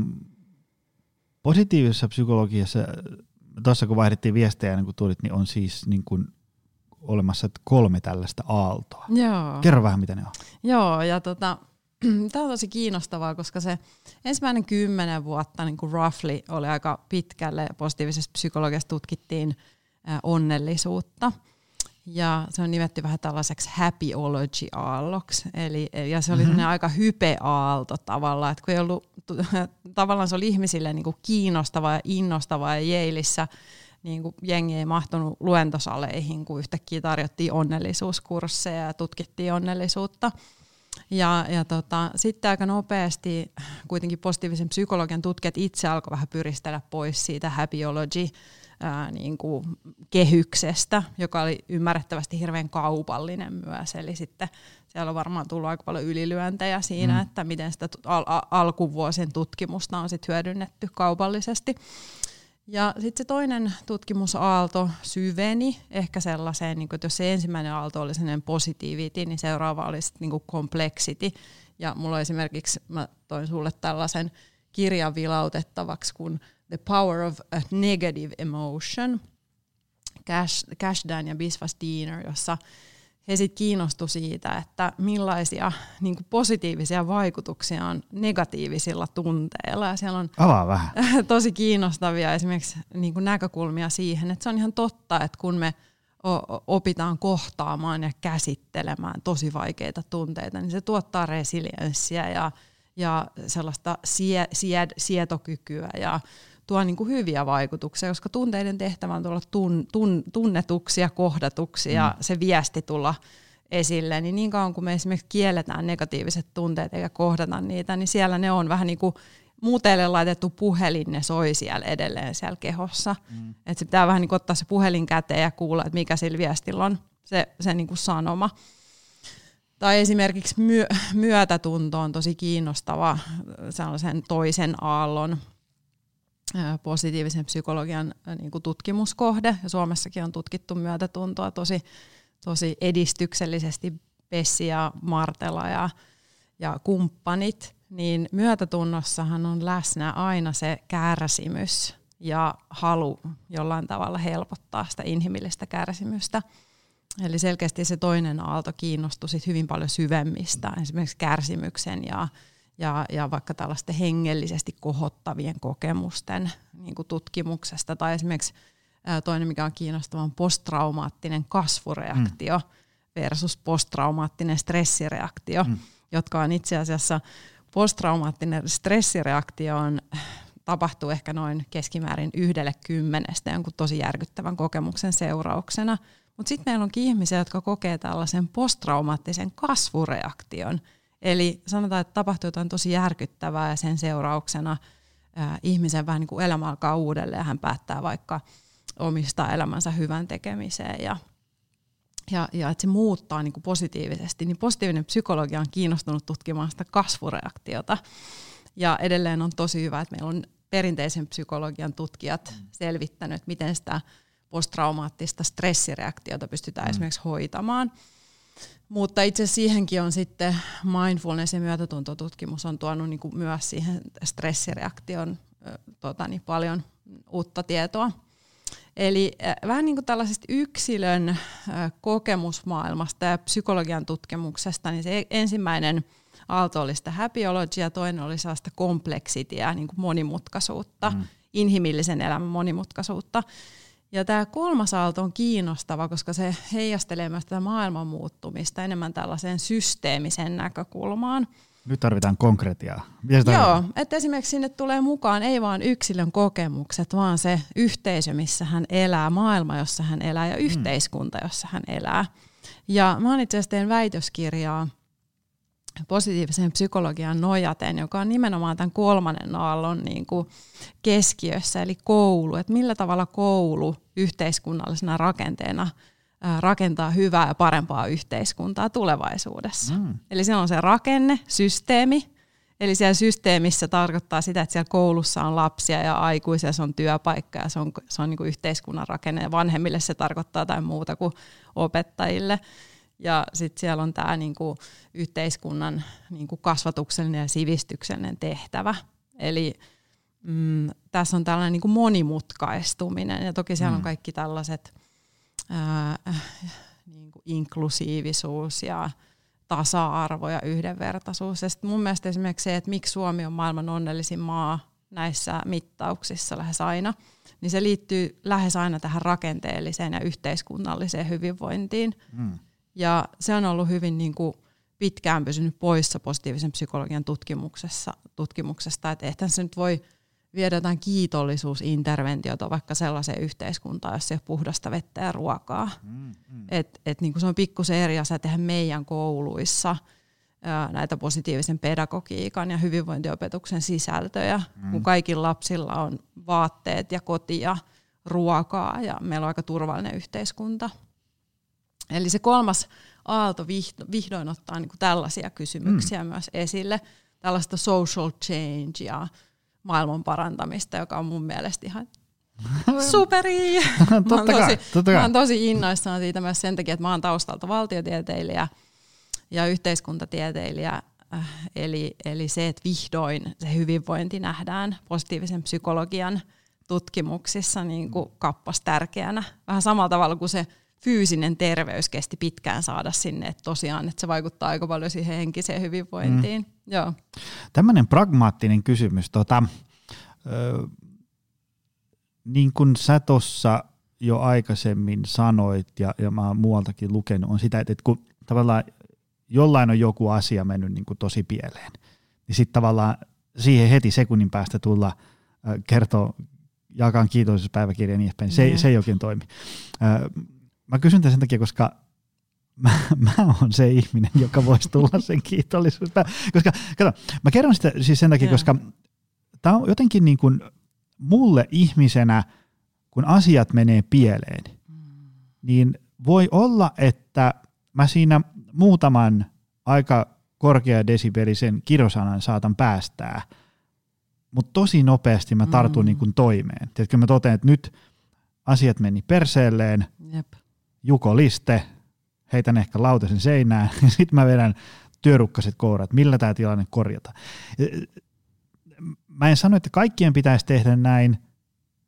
positiivisessa psykologiassa, tuossa kun vaihdettiin viestejä, niin kun tulit, niin on siis niin kuin olemassa kolme tällaista aaltoa. Joo. Kerro vähän, mitä ne on. Joo, ja tota, tämä on tosi kiinnostavaa, koska se ensimmäinen kymmenen vuotta niin kuin roughly oli aika pitkälle positiivisessa psykologiassa tutkittiin onnellisuutta. Ja se on nimetty vähän tällaiseksi happyology-aalloksi. Eli, ja se oli mm-hmm. aika hype-aalto tavallaan, että kun ei ollut, tavallaan se oli ihmisille niin kuin kiinnostavaa ja innostavaa ja Jeilissä niin kuin jengi ei mahtunut luentosaleihin, kun yhtäkkiä tarjottiin onnellisuuskursseja ja tutkittiin onnellisuutta. Ja, ja tota, sitten aika nopeasti kuitenkin positiivisen psykologian tutkijat itse alkoi vähän pyristellä pois siitä happyology ää, niin kuin kehyksestä, joka oli ymmärrettävästi hirveän kaupallinen myös. Eli sitten siellä on varmaan tullut aika paljon ylilyöntejä siinä, mm. että miten sitä al- al- alkuvuosien tutkimusta on sit hyödynnetty kaupallisesti. Ja sitten se toinen tutkimusaalto syveni ehkä sellaiseen, niin että jos se ensimmäinen aalto oli sellainen positivity, niin seuraava oli sitten niin complexity. Ja mulla esimerkiksi, mä toin sulle tällaisen kirjan vilautettavaksi kuin The Power of a Negative Emotion, Cash, Cashdan ja Biswas Diener, jossa he sitten kiinnostu siitä, että millaisia niin kuin positiivisia vaikutuksia on negatiivisilla tunteilla. Ja siellä on Avaa vähän. tosi kiinnostavia esimerkiksi niin kuin näkökulmia siihen, että se on ihan totta, että kun me opitaan kohtaamaan ja käsittelemään tosi vaikeita tunteita, niin se tuottaa resilienssiä ja, ja sellaista sie, sie, sietokykyä ja tuo niin kuin hyviä vaikutuksia, koska tunteiden tehtävä on tulla tun, tun, tunnetuksi ja kohdatuksi mm. ja se viesti tulla esille, niin niin kauan kuin me esimerkiksi kielletään negatiiviset tunteet eikä kohdata niitä, niin siellä ne on vähän niin kuin muuteille laitettu puhelin, ne soi siellä edelleen siellä kehossa. Mm. Että se pitää vähän niin kuin ottaa se puhelin käteen ja kuulla, että mikä sillä viestillä on se, se niin kuin sanoma. Tai esimerkiksi myö, myötätunto on tosi kiinnostava sellaisen toisen aallon positiivisen psykologian niin kuin tutkimuskohde. Ja Suomessakin on tutkittu myötätuntoa tosi, tosi edistyksellisesti Pessi ja Martela ja, ja kumppanit, niin myötätunnossahan on läsnä aina se kärsimys ja halu jollain tavalla helpottaa sitä inhimillistä kärsimystä. Eli selkeästi se toinen aalto kiinnostui sit hyvin paljon syvemmistä, esimerkiksi kärsimyksen ja, ja, ja vaikka tällaisten hengellisesti kohottavien kokemusten niin kuin tutkimuksesta. Tai esimerkiksi toinen, mikä on kiinnostava, on posttraumaattinen kasvureaktio mm. versus posttraumaattinen stressireaktio, mm. jotka on itse asiassa posttraumaattinen stressireaktio on tapahtuu ehkä noin keskimäärin yhdelle kymmenestä jonkun tosi järkyttävän kokemuksen seurauksena. Mutta sitten meillä onkin ihmisiä, jotka kokee tällaisen posttraumaattisen kasvureaktion. Eli sanotaan, että tapahtuu jotain tosi järkyttävää ja sen seurauksena ää, ihmisen vähän niin kuin elämä alkaa uudelleen ja hän päättää vaikka omistaa elämänsä hyvän tekemiseen ja ja, ja että se muuttaa niin kuin positiivisesti, niin positiivinen psykologia on kiinnostunut tutkimaan sitä kasvureaktiota. Ja edelleen on tosi hyvä, että meillä on perinteisen psykologian tutkijat mm. selvittänyt, miten sitä posttraumaattista stressireaktiota pystytään mm. esimerkiksi hoitamaan. Mutta itse siihenkin on sitten mindfulness ja myötätuntotutkimus on tuonut niin kuin myös siihen stressireaktion tota, niin paljon uutta tietoa. Eli vähän niin kuin tällaisesta yksilön kokemusmaailmasta ja psykologian tutkimuksesta, niin se ensimmäinen – aalto oli sitä happyology ja toinen oli sellaista kompleksitiä, niin kuin monimutkaisuutta, mm. inhimillisen elämän monimutkaisuutta. Ja tämä kolmas aalto on kiinnostava, koska se heijastelee myös tätä maailman muuttumista enemmän tällaiseen systeemiseen näkökulmaan. Nyt tarvitaan konkretiaa. Joo, että esimerkiksi sinne tulee mukaan ei vain yksilön kokemukset, vaan se yhteisö, missä hän elää, maailma, jossa hän elää ja mm. yhteiskunta, jossa hän elää. Ja mä itse asiassa teen väitöskirjaa positiiviseen psykologiaan nojaten, joka on nimenomaan tämän kolmannen aallon niin kuin keskiössä, eli koulu. Että millä tavalla koulu yhteiskunnallisena rakenteena rakentaa hyvää ja parempaa yhteiskuntaa tulevaisuudessa. Mm. Eli se on se rakenne, systeemi, Eli siellä systeemissä tarkoittaa sitä, että siellä koulussa on lapsia ja aikuisia, se on työpaikka ja se on, se on niin kuin yhteiskunnan rakenne. Ja vanhemmille se tarkoittaa jotain muuta kuin opettajille. Ja sitten siellä on tämä niinku yhteiskunnan niinku kasvatuksellinen ja sivistyksellinen tehtävä. Eli mm, tässä on tällainen niinku monimutkaistuminen ja toki siellä mm. on kaikki tällaiset ää, niinku inklusiivisuus ja tasa-arvo ja yhdenvertaisuus. Ja mun mielestä esimerkiksi se, että miksi Suomi on maailman onnellisin maa näissä mittauksissa lähes aina, niin se liittyy lähes aina tähän rakenteelliseen ja yhteiskunnalliseen hyvinvointiin. Mm. Ja se on ollut hyvin niin kuin pitkään pysynyt poissa positiivisen psykologian tutkimuksessa, tutkimuksesta, että eihän se nyt voi viedä jotain kiitollisuusinterventiota vaikka sellaiseen yhteiskuntaan, jossa ei ole puhdasta vettä ja ruokaa. Mm, mm. Et, et niin kuin se on pikkusen eri asia tehdä meidän kouluissa ää, näitä positiivisen pedagogiikan ja hyvinvointiopetuksen sisältöjä, mm. kun kaikilla lapsilla on vaatteet ja koti ja ruokaa ja meillä on aika turvallinen yhteiskunta. Eli se kolmas aalto vihdoin ottaa niin kuin tällaisia kysymyksiä mm. myös esille, tällaista social change ja maailman parantamista, joka on mun mielestä ihan superi. totta mä, tosi, totta mä oon tosi innoissaan siitä myös sen takia, että mä oon taustalta valtiotieteilijä ja yhteiskuntatieteilijä, äh, eli, eli se, että vihdoin se hyvinvointi nähdään positiivisen psykologian tutkimuksissa niin kuin kappas tärkeänä. Vähän samalla tavalla kuin se fyysinen terveys kesti pitkään saada sinne, että tosiaan että se vaikuttaa aika paljon siihen henkiseen hyvinvointiin. Mm. Joo. Tämmöinen pragmaattinen kysymys. Tota, ö, niin kuin sä tuossa jo aikaisemmin sanoit ja, ja mä oon muualtakin lukenut, on sitä, että kun tavallaan jollain on joku asia mennyt niin kuin tosi pieleen, niin sitten tavallaan siihen heti sekunnin päästä tulla kertoo, jakaa kiitollisuuspäiväkirja ja niin edespäin. Se, mm. se ei oikein toimi. Mä kysyn tämän sen takia, koska mä, mä oon se ihminen, joka voisi tulla sen kiitollisuus. Koska, kato, mä kerron sitä siis sen takia, koska tämä on jotenkin niin kuin mulle ihmisenä, kun asiat menee pieleen, niin voi olla, että mä siinä muutaman aika korkea desibelisen kirosanan saatan päästää, mutta tosi nopeasti mä tartun mm. niin kuin toimeen. Tiedätkö, mä totean, että nyt asiat meni perseelleen, Jep. Juko Liste, heitän ehkä lautasen seinään, sitten mä vedän työrukkaset kourat, millä tämä tilanne korjata. Mä en sano, että kaikkien pitäisi tehdä näin,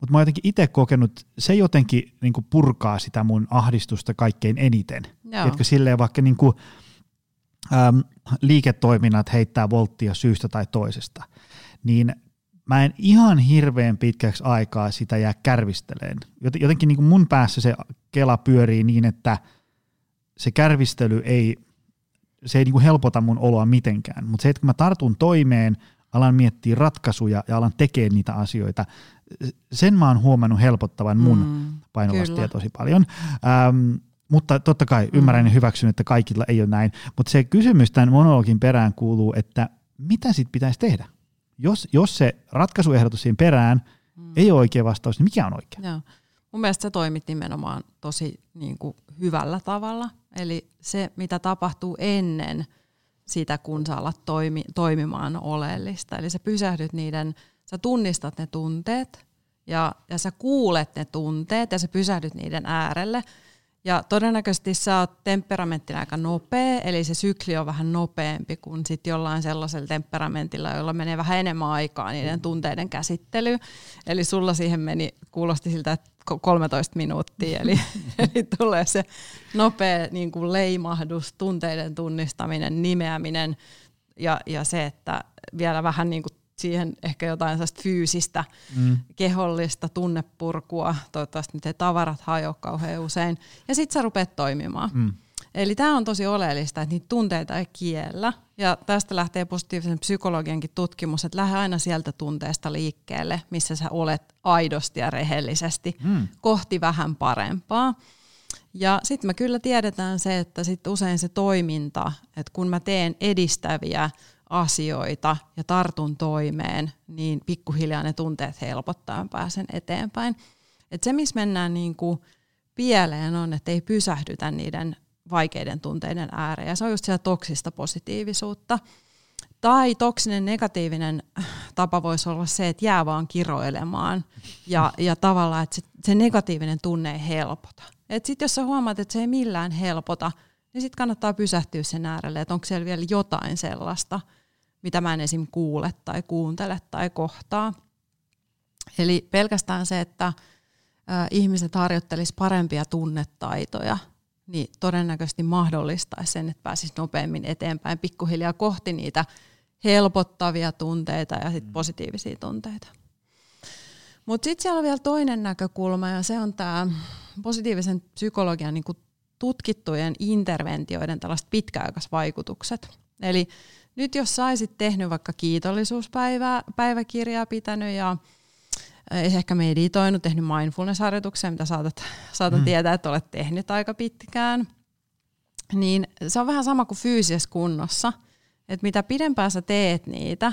mutta mä oon jotenkin itse kokenut, se jotenkin niin purkaa sitä mun ahdistusta kaikkein eniten. Jotka silleen vaikka niin kuin, äm, liiketoiminnat heittää volttia syystä tai toisesta, niin mä en ihan hirveän pitkäksi aikaa sitä jää kärvisteleen. Jotenkin niin kuin mun päässä se kela pyörii niin, että se kärvistely ei, se ei niin kuin helpota mun oloa mitenkään, mutta se, että kun mä tartun toimeen, alan miettiä ratkaisuja ja alan tekemään niitä asioita, sen mä oon huomannut helpottavan mun mm, painolastia tosi paljon. Ähm, mutta totta kai ymmärrän mm. ja hyväksyn, että kaikilla ei ole näin. Mutta se kysymys tämän monologin perään kuuluu, että mitä sitten pitäisi tehdä? Jos, jos se ratkaisuehdotus siinä perään mm. ei ole oikea vastaus, niin mikä on oikea? Joo. Mun mielestä se toimit nimenomaan tosi niin kuin, hyvällä tavalla. Eli se, mitä tapahtuu ennen sitä, kun sä alat toimi, toimimaan oleellista. Eli sä pysähdyt niiden, sä tunnistat ne tunteet ja, ja sä kuulet ne tunteet ja sä pysähdyt niiden äärelle – ja todennäköisesti sä oot temperamenttina aika nopea, eli se sykli on vähän nopeampi kuin sit jollain sellaisella temperamentilla, jolla menee vähän enemmän aikaa niiden tunteiden käsittely. Eli sulla siihen meni, kuulosti siltä, että 13 minuuttia, eli, eli tulee se nopea niin kuin leimahdus, tunteiden tunnistaminen, nimeäminen ja, ja se, että vielä vähän niin kuin siihen ehkä jotain fyysistä, mm. kehollista tunnepurkua. Toivottavasti ne tavarat hajoa kauhean usein. Ja sitten sä rupeat toimimaan. Mm. Eli tämä on tosi oleellista, että niitä tunteita ei kiellä. Ja tästä lähtee positiivisen psykologiankin tutkimus, että lähde aina sieltä tunteesta liikkeelle, missä sä olet aidosti ja rehellisesti mm. kohti vähän parempaa. Ja sitten me kyllä tiedetään se, että sit usein se toiminta, että kun mä teen edistäviä asioita ja tartun toimeen, niin pikkuhiljaa ne tunteet helpottaa ja pääsen eteenpäin. Et se, missä mennään niin kuin pieleen on, että ei pysähdytä niiden vaikeiden tunteiden ääreen. Ja se on just sitä toksista positiivisuutta. Tai toksinen negatiivinen tapa voisi olla se, että jää vaan kiroilemaan ja, ja tavallaan, että se, se negatiivinen tunne ei helpota. Sitten jos sä huomaat, että se ei millään helpota, niin sitten kannattaa pysähtyä sen äärelle, että onko siellä vielä jotain sellaista, mitä mä en esim. kuule tai kuuntele tai kohtaa. Eli pelkästään se, että ihmiset harjoittelis parempia tunnetaitoja, niin todennäköisesti mahdollistaisi sen, että pääsisi nopeammin eteenpäin pikkuhiljaa kohti niitä helpottavia tunteita ja sit mm. positiivisia tunteita. Mutta sitten siellä on vielä toinen näkökulma ja se on tämä positiivisen psykologian niinku tutkittujen interventioiden tällaiset pitkäaikaisvaikutukset. Eli nyt jos saisit tehnyt vaikka kiitollisuuspäiväkirjaa pitänyt ja ehkä meditoinut, tehnyt mindfulness-harjoituksia, mitä saatat, saatan mm. tietää, että olet tehnyt aika pitkään, niin se on vähän sama kuin fyysisessä kunnossa. Että mitä pidempään sä teet niitä,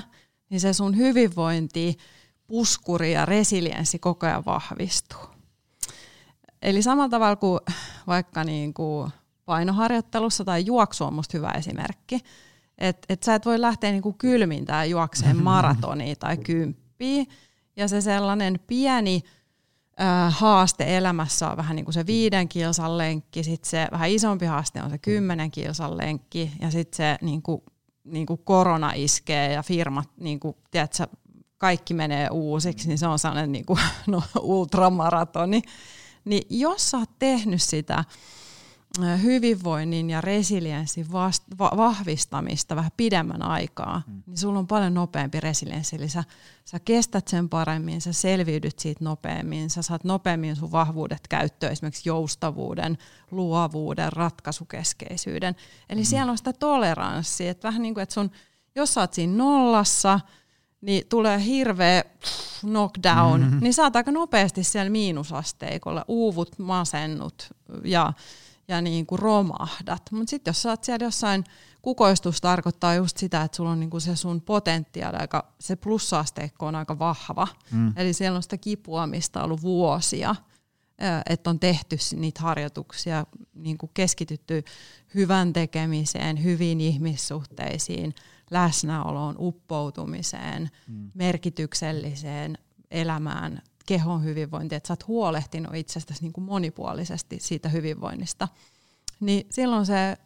niin se sun hyvinvointi, puskuri ja resilienssi koko ajan vahvistuu. Eli samalla tavalla kuin vaikka niin kuin painoharjoittelussa tai juoksu on musta hyvä esimerkki, että et sä et voi lähteä niinku kylmintään juokseen maratonia tai kymppiä. Ja se sellainen pieni äh, haaste elämässä on vähän niin kuin se viiden kilsan lenkki, sitten se vähän isompi haaste on se kymmenen kilsan lenkki, ja sitten se niin kuin, niin kuin korona iskee ja firmat, niin kuin, tiedätkö, kaikki menee uusiksi, niin se on sellainen niin kuin, no, ultramaratoni. Niin jos sä oot tehnyt sitä hyvinvoinnin ja resilienssin vast, va, vahvistamista vähän pidemmän aikaa, mm. niin sulla on paljon nopeampi resilienssi. Eli sä, sä kestät sen paremmin, sä selviydyt siitä nopeammin, sä saat nopeammin sun vahvuudet käyttöön, esimerkiksi joustavuuden, luovuuden, ratkaisukeskeisyyden. Eli mm. siellä on sitä toleranssia, että vähän niin kuin, että sun, jos sä oot siinä nollassa, niin tulee hirveä knockdown, mm-hmm. niin oot aika nopeasti siellä miinusasteikolla, uuvut, masennut ja ja niin kuin romahdat. Mutta sitten jos sä oot siellä jossain, kukoistus tarkoittaa just sitä, että sulla on niin kuin se sun potentiaali, aika, se plussaasteikko on aika vahva. Mm. Eli siellä on sitä kipuamista ollut vuosia, että on tehty niitä harjoituksia, niin kuin keskitytty hyvän tekemiseen, hyviin ihmissuhteisiin, läsnäoloon, uppoutumiseen, mm. merkitykselliseen elämään, kehon hyvinvointi, että sä oot huolehtinut itsestäsi niin kuin monipuolisesti siitä hyvinvoinnista. niin silloin se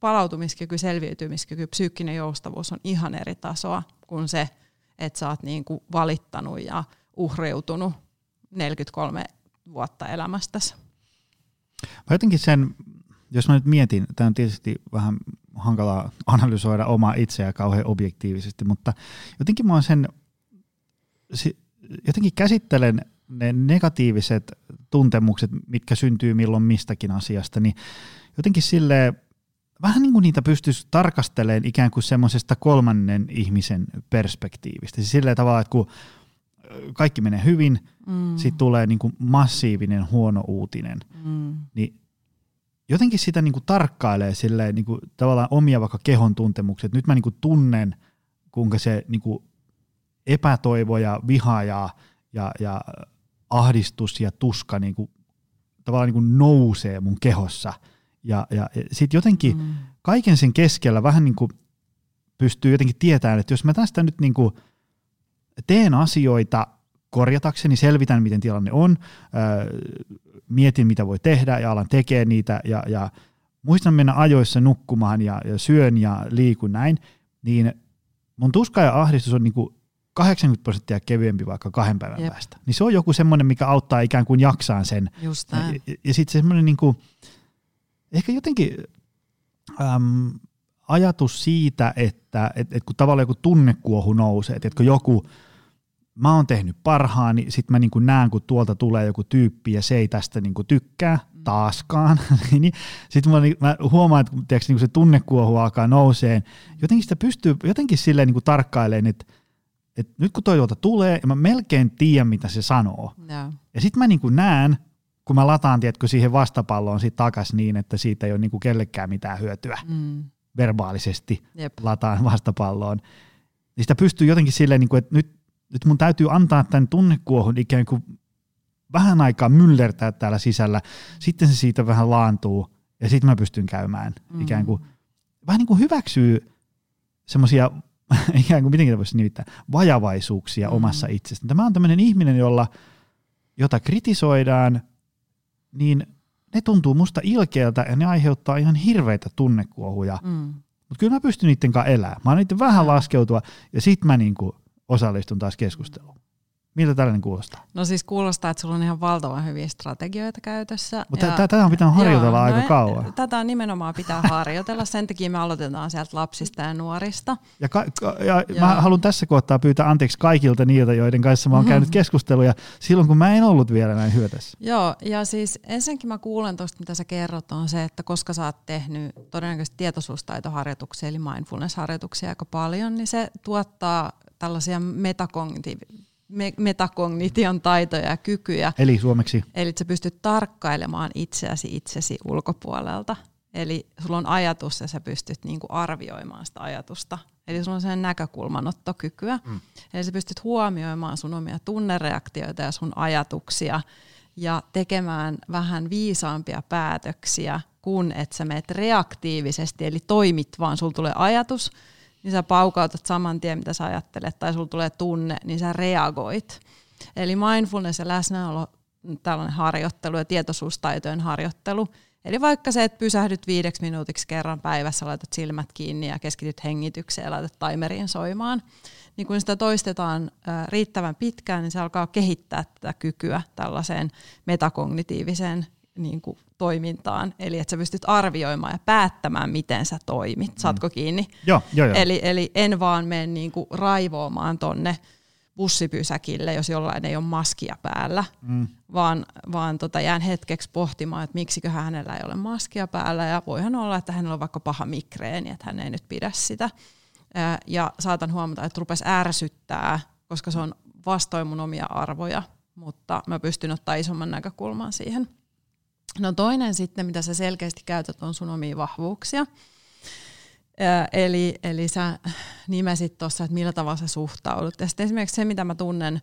palautumiskyky, selviytymiskyky, psyykkinen joustavuus on ihan eri tasoa kuin se, että sä oot niin kuin valittanut ja uhriutunut 43 vuotta elämästäsi. Mä jotenkin sen, jos mä nyt mietin, tämä on tietysti vähän hankalaa analysoida omaa itseä kauhean objektiivisesti, mutta jotenkin mä oon sen, jotenkin käsittelen ne negatiiviset tuntemukset, mitkä syntyy milloin mistäkin asiasta, niin jotenkin sille vähän niin kuin niitä pystyisi tarkastelemaan ikään kuin semmoisesta kolmannen ihmisen perspektiivistä. Siis silleen tavalla, että kun kaikki menee hyvin, mm. sitten tulee niin kuin massiivinen huono uutinen, mm. niin jotenkin sitä niin kuin tarkkailee silleen, niin kuin tavallaan omia vaikka kehon tuntemukset. Nyt mä niin kuin tunnen, kuinka se niin kuin epätoivo ja viha ja, ja, ja ahdistus ja tuska niin kuin, tavallaan niin kuin nousee mun kehossa. Ja, ja sitten jotenkin mm. kaiken sen keskellä vähän niin kuin pystyy jotenkin tietämään, että jos mä tästä nyt niin kuin teen asioita korjatakseni, selvitän miten tilanne on, mietin mitä voi tehdä ja alan tekemään niitä ja, ja muistan mennä ajoissa nukkumaan ja, ja syön ja liikun näin, niin mun tuska ja ahdistus on niin kuin 80 prosenttia kevyempi vaikka kahden päivän Jep. päästä. Niin se on joku semmoinen, mikä auttaa ikään kuin jaksaan sen. Just ja, ja, ja sitten semmoinen niin kuin, ehkä jotenkin äm, ajatus siitä, että et, et kun tavallaan joku tunnekuohu nousee, että kun joku, mä oon tehnyt parhaani, sit mä niin kuin näen, kun tuolta tulee joku tyyppi ja se ei tästä niin kuin tykkää mm. taaskaan, niin sitten mä, mä huomaan, että tiiäks, niin se tunnekuohu alkaa nouseen, jotenkin sitä pystyy jotenkin silleen niin kuin tarkkailemaan, että et nyt kun toi tuolta tulee, ja mä melkein tiedän, mitä se sanoo. Ja, ja sitten mä niin kuin näen, kun mä lataan tiedätkö, siihen vastapalloon sit takas niin, että siitä ei ole niin kuin kellekään mitään hyötyä mm. verbaalisesti Jep. lataan vastapalloon, niin sitä pystyy jotenkin silleen, niin kuin, että nyt, nyt mun täytyy antaa tämän tunnekuohun ikään kuin vähän aikaa myllertää täällä sisällä, sitten se siitä vähän laantuu, ja sitten mä pystyn käymään mm. ikään kuin, vähän niin kuin hyväksyy semmoisia ikään kuin mitenkin voisi nimittää, vajavaisuuksia mm. omassa itsestään. Tämä on tämmöinen ihminen, jolla, jota kritisoidaan, niin ne tuntuu musta ilkeältä ja ne aiheuttaa ihan hirveitä tunnekuohuja. Mm. Mutta kyllä mä pystyn niiden kanssa elämään. Mä oon vähän laskeutua ja sit mä niinku osallistun taas keskusteluun. Miltä tällainen kuulostaa? No siis kuulostaa, että sulla on ihan valtavan hyviä strategioita käytössä. Mutta tätä on pitänyt harjoitella joo, aika no, kauan. Tätä nimenomaan pitää harjoitella, sen takia me aloitetaan sieltä lapsista ja nuorista. Ja, ka- ka- ja mä haluan tässä kohtaa pyytää anteeksi kaikilta niiltä, joiden kanssa mä oon käynyt keskusteluja silloin, kun mä en ollut vielä näin hyötässä. Joo, ja siis ensinnäkin mä kuulen tuosta, mitä sä kerrot, on se, että koska sä oot tehnyt todennäköisesti tietoisuustaitoharjoituksia, eli mindfulness-harjoituksia aika paljon, niin se tuottaa tällaisia metakognitiivisia metakognition taitoja ja kykyjä. Eli suomeksi? Eli sä pystyt tarkkailemaan itseäsi itsesi ulkopuolelta. Eli sulla on ajatus ja sä pystyt niinku arvioimaan sitä ajatusta. Eli sulla on sen näkökulmanottokykyä. Mm. Eli sä pystyt huomioimaan sun omia tunnereaktioita ja sun ajatuksia ja tekemään vähän viisaampia päätöksiä, kun että sä meet reaktiivisesti, eli toimit vaan, sulla tulee ajatus, niin sä paukautat saman tien, mitä sä ajattelet, tai sulla tulee tunne, niin sä reagoit. Eli mindfulness ja läsnäolo, tällainen harjoittelu ja tietoisuustaitojen harjoittelu. Eli vaikka se, että pysähdyt viideksi minuutiksi kerran päivässä, laitat silmät kiinni ja keskityt hengitykseen ja laitat timeriin soimaan, niin kun sitä toistetaan riittävän pitkään, niin se alkaa kehittää tätä kykyä tällaiseen metakognitiiviseen niin kuin toimintaan, eli että sä pystyt arvioimaan ja päättämään, miten sä toimit. Mm. Saatko kiinni? Joo, joo, joo. Eli, eli en vaan mene niin kuin raivoamaan tonne bussipysäkille, jos jollain ei ole maskia päällä, mm. vaan, vaan tota, jään hetkeksi pohtimaan, että miksikö hänellä ei ole maskia päällä, ja voihan olla, että hänellä on vaikka paha migreeni, että hän ei nyt pidä sitä. Ja saatan huomata, että rupes ärsyttää, koska se on vastoin mun omia arvoja, mutta mä pystyn ottaa isomman näkökulman siihen. No toinen sitten, mitä sä selkeästi käytät, on sun omia vahvuuksia. Eli, eli sä nimesit tuossa, että millä tavalla sä suhtaudut. Ja sitten esimerkiksi se, mitä mä tunnen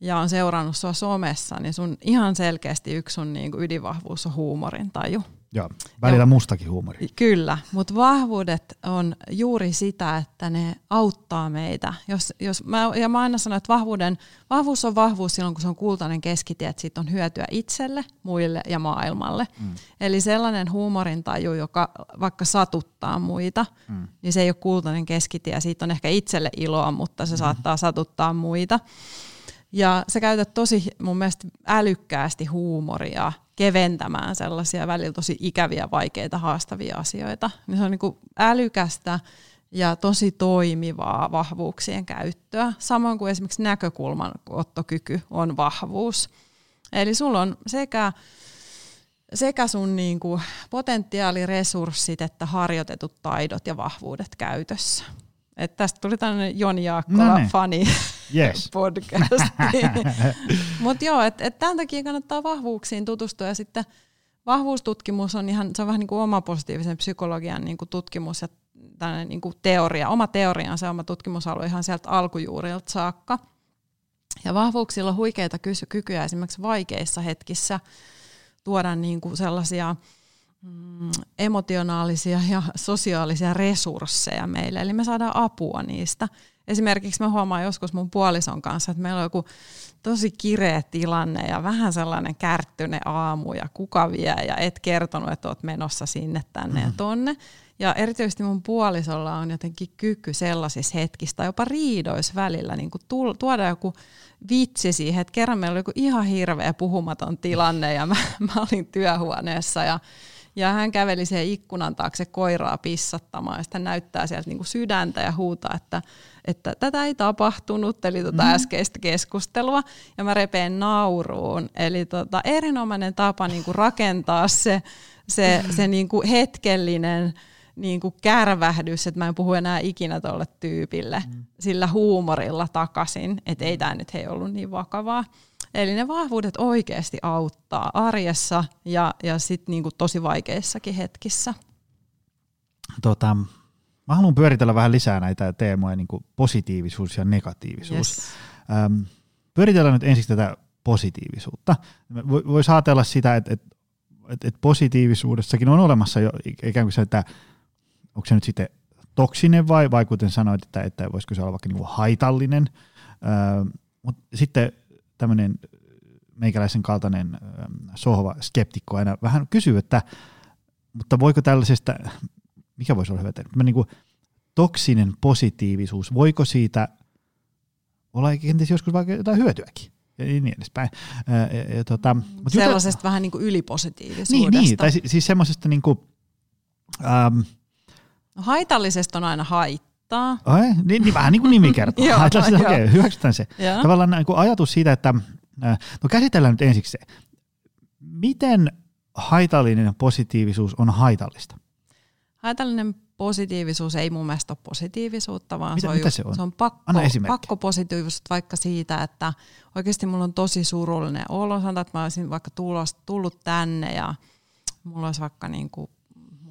ja on seurannut sua somessa, niin sun ihan selkeästi yksi sun niinku ydinvahvuus on huumorintaju. Joo, välillä ja, mustakin huumori. Kyllä, mutta vahvuudet on juuri sitä, että ne auttaa meitä. Jos, jos mä, ja mä aina sanon, että vahvuuden, vahvuus on vahvuus silloin, kun se on kultainen keskitie, että siitä on hyötyä itselle, muille ja maailmalle. Mm. Eli sellainen huumorintaju, joka vaikka satuttaa muita, mm. niin se ei ole kultainen keskitie. Siitä on ehkä itselle iloa, mutta se mm. saattaa satuttaa muita. Ja sä käytät tosi mun mielestä älykkäästi huumoria keventämään sellaisia välillä tosi ikäviä, vaikeita, haastavia asioita. Niin se on niin kuin älykästä ja tosi toimivaa vahvuuksien käyttöä, samoin kuin esimerkiksi näkökulman ottokyky on vahvuus. Eli sulla on sekä, sekä sun niin kuin potentiaaliresurssit että harjoitetut taidot ja vahvuudet käytössä. Et tästä tuli tämmöinen Joni Jaakkola no niin. fani yes. podcast. Mutta joo, että et tämän takia kannattaa vahvuuksiin tutustua ja sitten vahvuustutkimus on ihan, se on vähän niin kuin oma positiivisen psykologian niin kuin tutkimus ja tämmöinen niin kuin teoria, oma teoriansa, oma tutkimusalue ihan sieltä alkujuurilta saakka. Ja vahvuuksilla on huikeita kykyjä esimerkiksi vaikeissa hetkissä tuoda niin kuin sellaisia mm, emotionaalisia ja sosiaalisia resursseja meille, eli me saadaan apua niistä. Esimerkiksi mä huomaan joskus mun puolison kanssa, että meillä on joku tosi kireä tilanne ja vähän sellainen kärttyne aamu ja kuka vie ja et kertonut, että oot menossa sinne, tänne mm. ja tonne. Ja erityisesti mun puolisolla on jotenkin kyky sellaisissa hetkissä tai jopa riidois välillä niin kuin tuoda joku vitsi siihen, että kerran meillä oli joku ihan hirveä puhumaton tilanne ja mä, mä olin työhuoneessa ja ja hän käveli siihen ikkunan taakse koiraa pissattamaan ja sitten näyttää sieltä niin kuin sydäntä ja huutaa, että, että tätä ei tapahtunut, eli tota mm. äskeistä keskustelua. Ja mä repeen nauruun. Eli tota, erinomainen tapa niin kuin rakentaa se, se, se niin kuin hetkellinen niin kuin kärvähdys, että mä en puhu enää ikinä tuolle tyypille mm. sillä huumorilla takaisin, että ei tämä nyt hei ollut niin vakavaa. Eli ne vahvuudet oikeasti auttaa arjessa ja, ja sitten niinku tosi vaikeissakin hetkissä. Tota, mä haluan pyöritellä vähän lisää näitä teemoja, niin kuin positiivisuus ja negatiivisuus. Yes. Öm, pyöritellään nyt ensiksi tätä positiivisuutta. Voisi ajatella sitä, että, että, että, että positiivisuudessakin on olemassa jo ikään kuin se, että onko se nyt sitten toksinen vai, vai kuten sanoit, että, että voisiko se olla vaikka niin kuin haitallinen. Öö, mutta sitten tämmöinen meikäläisen kaltainen sohva skeptikko aina vähän kysyy, että mutta voiko tällaisesta, mikä voisi olla hyvä termi, niin kuin toksinen positiivisuus, voiko siitä olla kenties joskus vaikka jotain hyötyäkin? ja niin edespäin. Ja, ja, tota, mutta Sellaisesta jota, vähän niin kuin ylipositiivisuudesta. Niin, niin tai siis, siis semmoisesta niin kuin, ähm, no haitallisesta on aina haittaa haittaa. Ai, niin, niin vähän niin kuin nimi kertoo. joo, okei, okay, hyväksytään se. Joo. Tavallaan niin kuin ajatus siitä, että no käsitellään nyt ensiksi se. Miten haitallinen positiivisuus on haitallista? Haitallinen positiivisuus ei mun mielestä ole positiivisuutta, vaan mitä, se, on, mitä se on? se on pakko, pakko positiivisuutta vaikka siitä, että oikeasti mulla on tosi surullinen olo. Sanotaan, että mä olisin vaikka tulos, tullut tänne ja mulla olisi vaikka niin kuin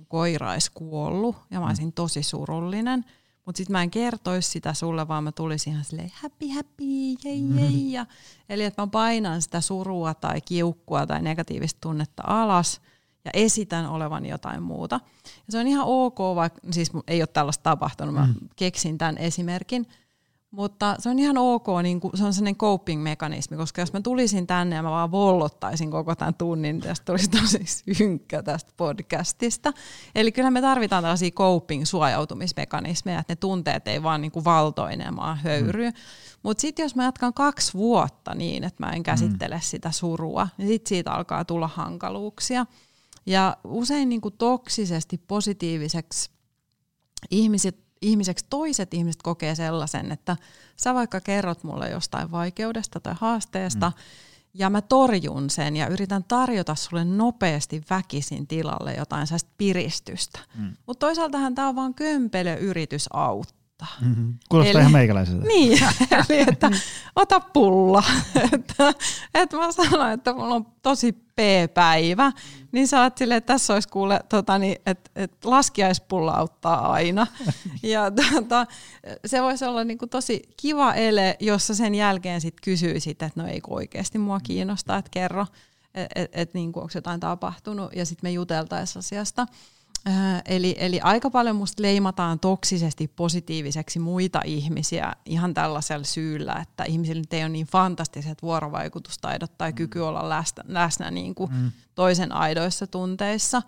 koira olisi kuollut ja mä mm. olisin tosi surullinen – mutta sitten mä en kertoisi sitä sulle, vaan mä tulisin ihan silleen happy, happy, jei, jei. Ja, eli että mä painan sitä surua tai kiukkua tai negatiivista tunnetta alas ja esitän olevan jotain muuta. Ja se on ihan ok, vaikka siis ei ole tällaista tapahtunut, mä mm. keksin tämän esimerkin, mutta se on ihan ok, niin kuin, se on sellainen coping-mekanismi, koska jos mä tulisin tänne ja mä vaan vollottaisin koko tämän tunnin, niin tästä tulisi tosi synkkä tästä podcastista. Eli kyllä me tarvitaan tällaisia coping-suojautumismekanismeja, että ne tunteet ei vaan niin kuin valtoinemaan höyryy. Mm. Mutta sitten jos mä jatkan kaksi vuotta niin, että mä en käsittele mm. sitä surua, niin sitten siitä alkaa tulla hankaluuksia. Ja usein niin kuin toksisesti positiiviseksi ihmiset ihmiseksi toiset ihmiset kokee sellaisen, että sä vaikka kerrot mulle jostain vaikeudesta tai haasteesta, mm. ja mä torjun sen ja yritän tarjota sulle nopeasti väkisin tilalle jotain sellaista piristystä. Mm. Mutta toisaaltahan tämä on vaan kömpelö yritys auttaa auttaa. Mm-hmm. Kuulostaa eli, ihan meikäläiseltä. Niin, eli että ota pulla. että, että mä sanoin, että mulla on tosi P-päivä, niin sä oot silleen, että tässä olisi kuule, tota, niin, että, että laskiaispulla auttaa aina. ja tota, se voisi olla niin kuin tosi kiva ele, jossa sen jälkeen sit kysyisit, että no ei oikeasti mua kiinnostaa, että kerro. että et, et, niin onko jotain tapahtunut, ja sitten me juteltaisiin asiasta. Äh, eli, eli aika paljon musta leimataan toksisesti positiiviseksi muita ihmisiä ihan tällaisella syyllä, että ihmisillä ei ole niin fantastiset vuorovaikutustaidot tai kyky olla läsnä, läsnä niin kuin mm. toisen aidoissa tunteissa.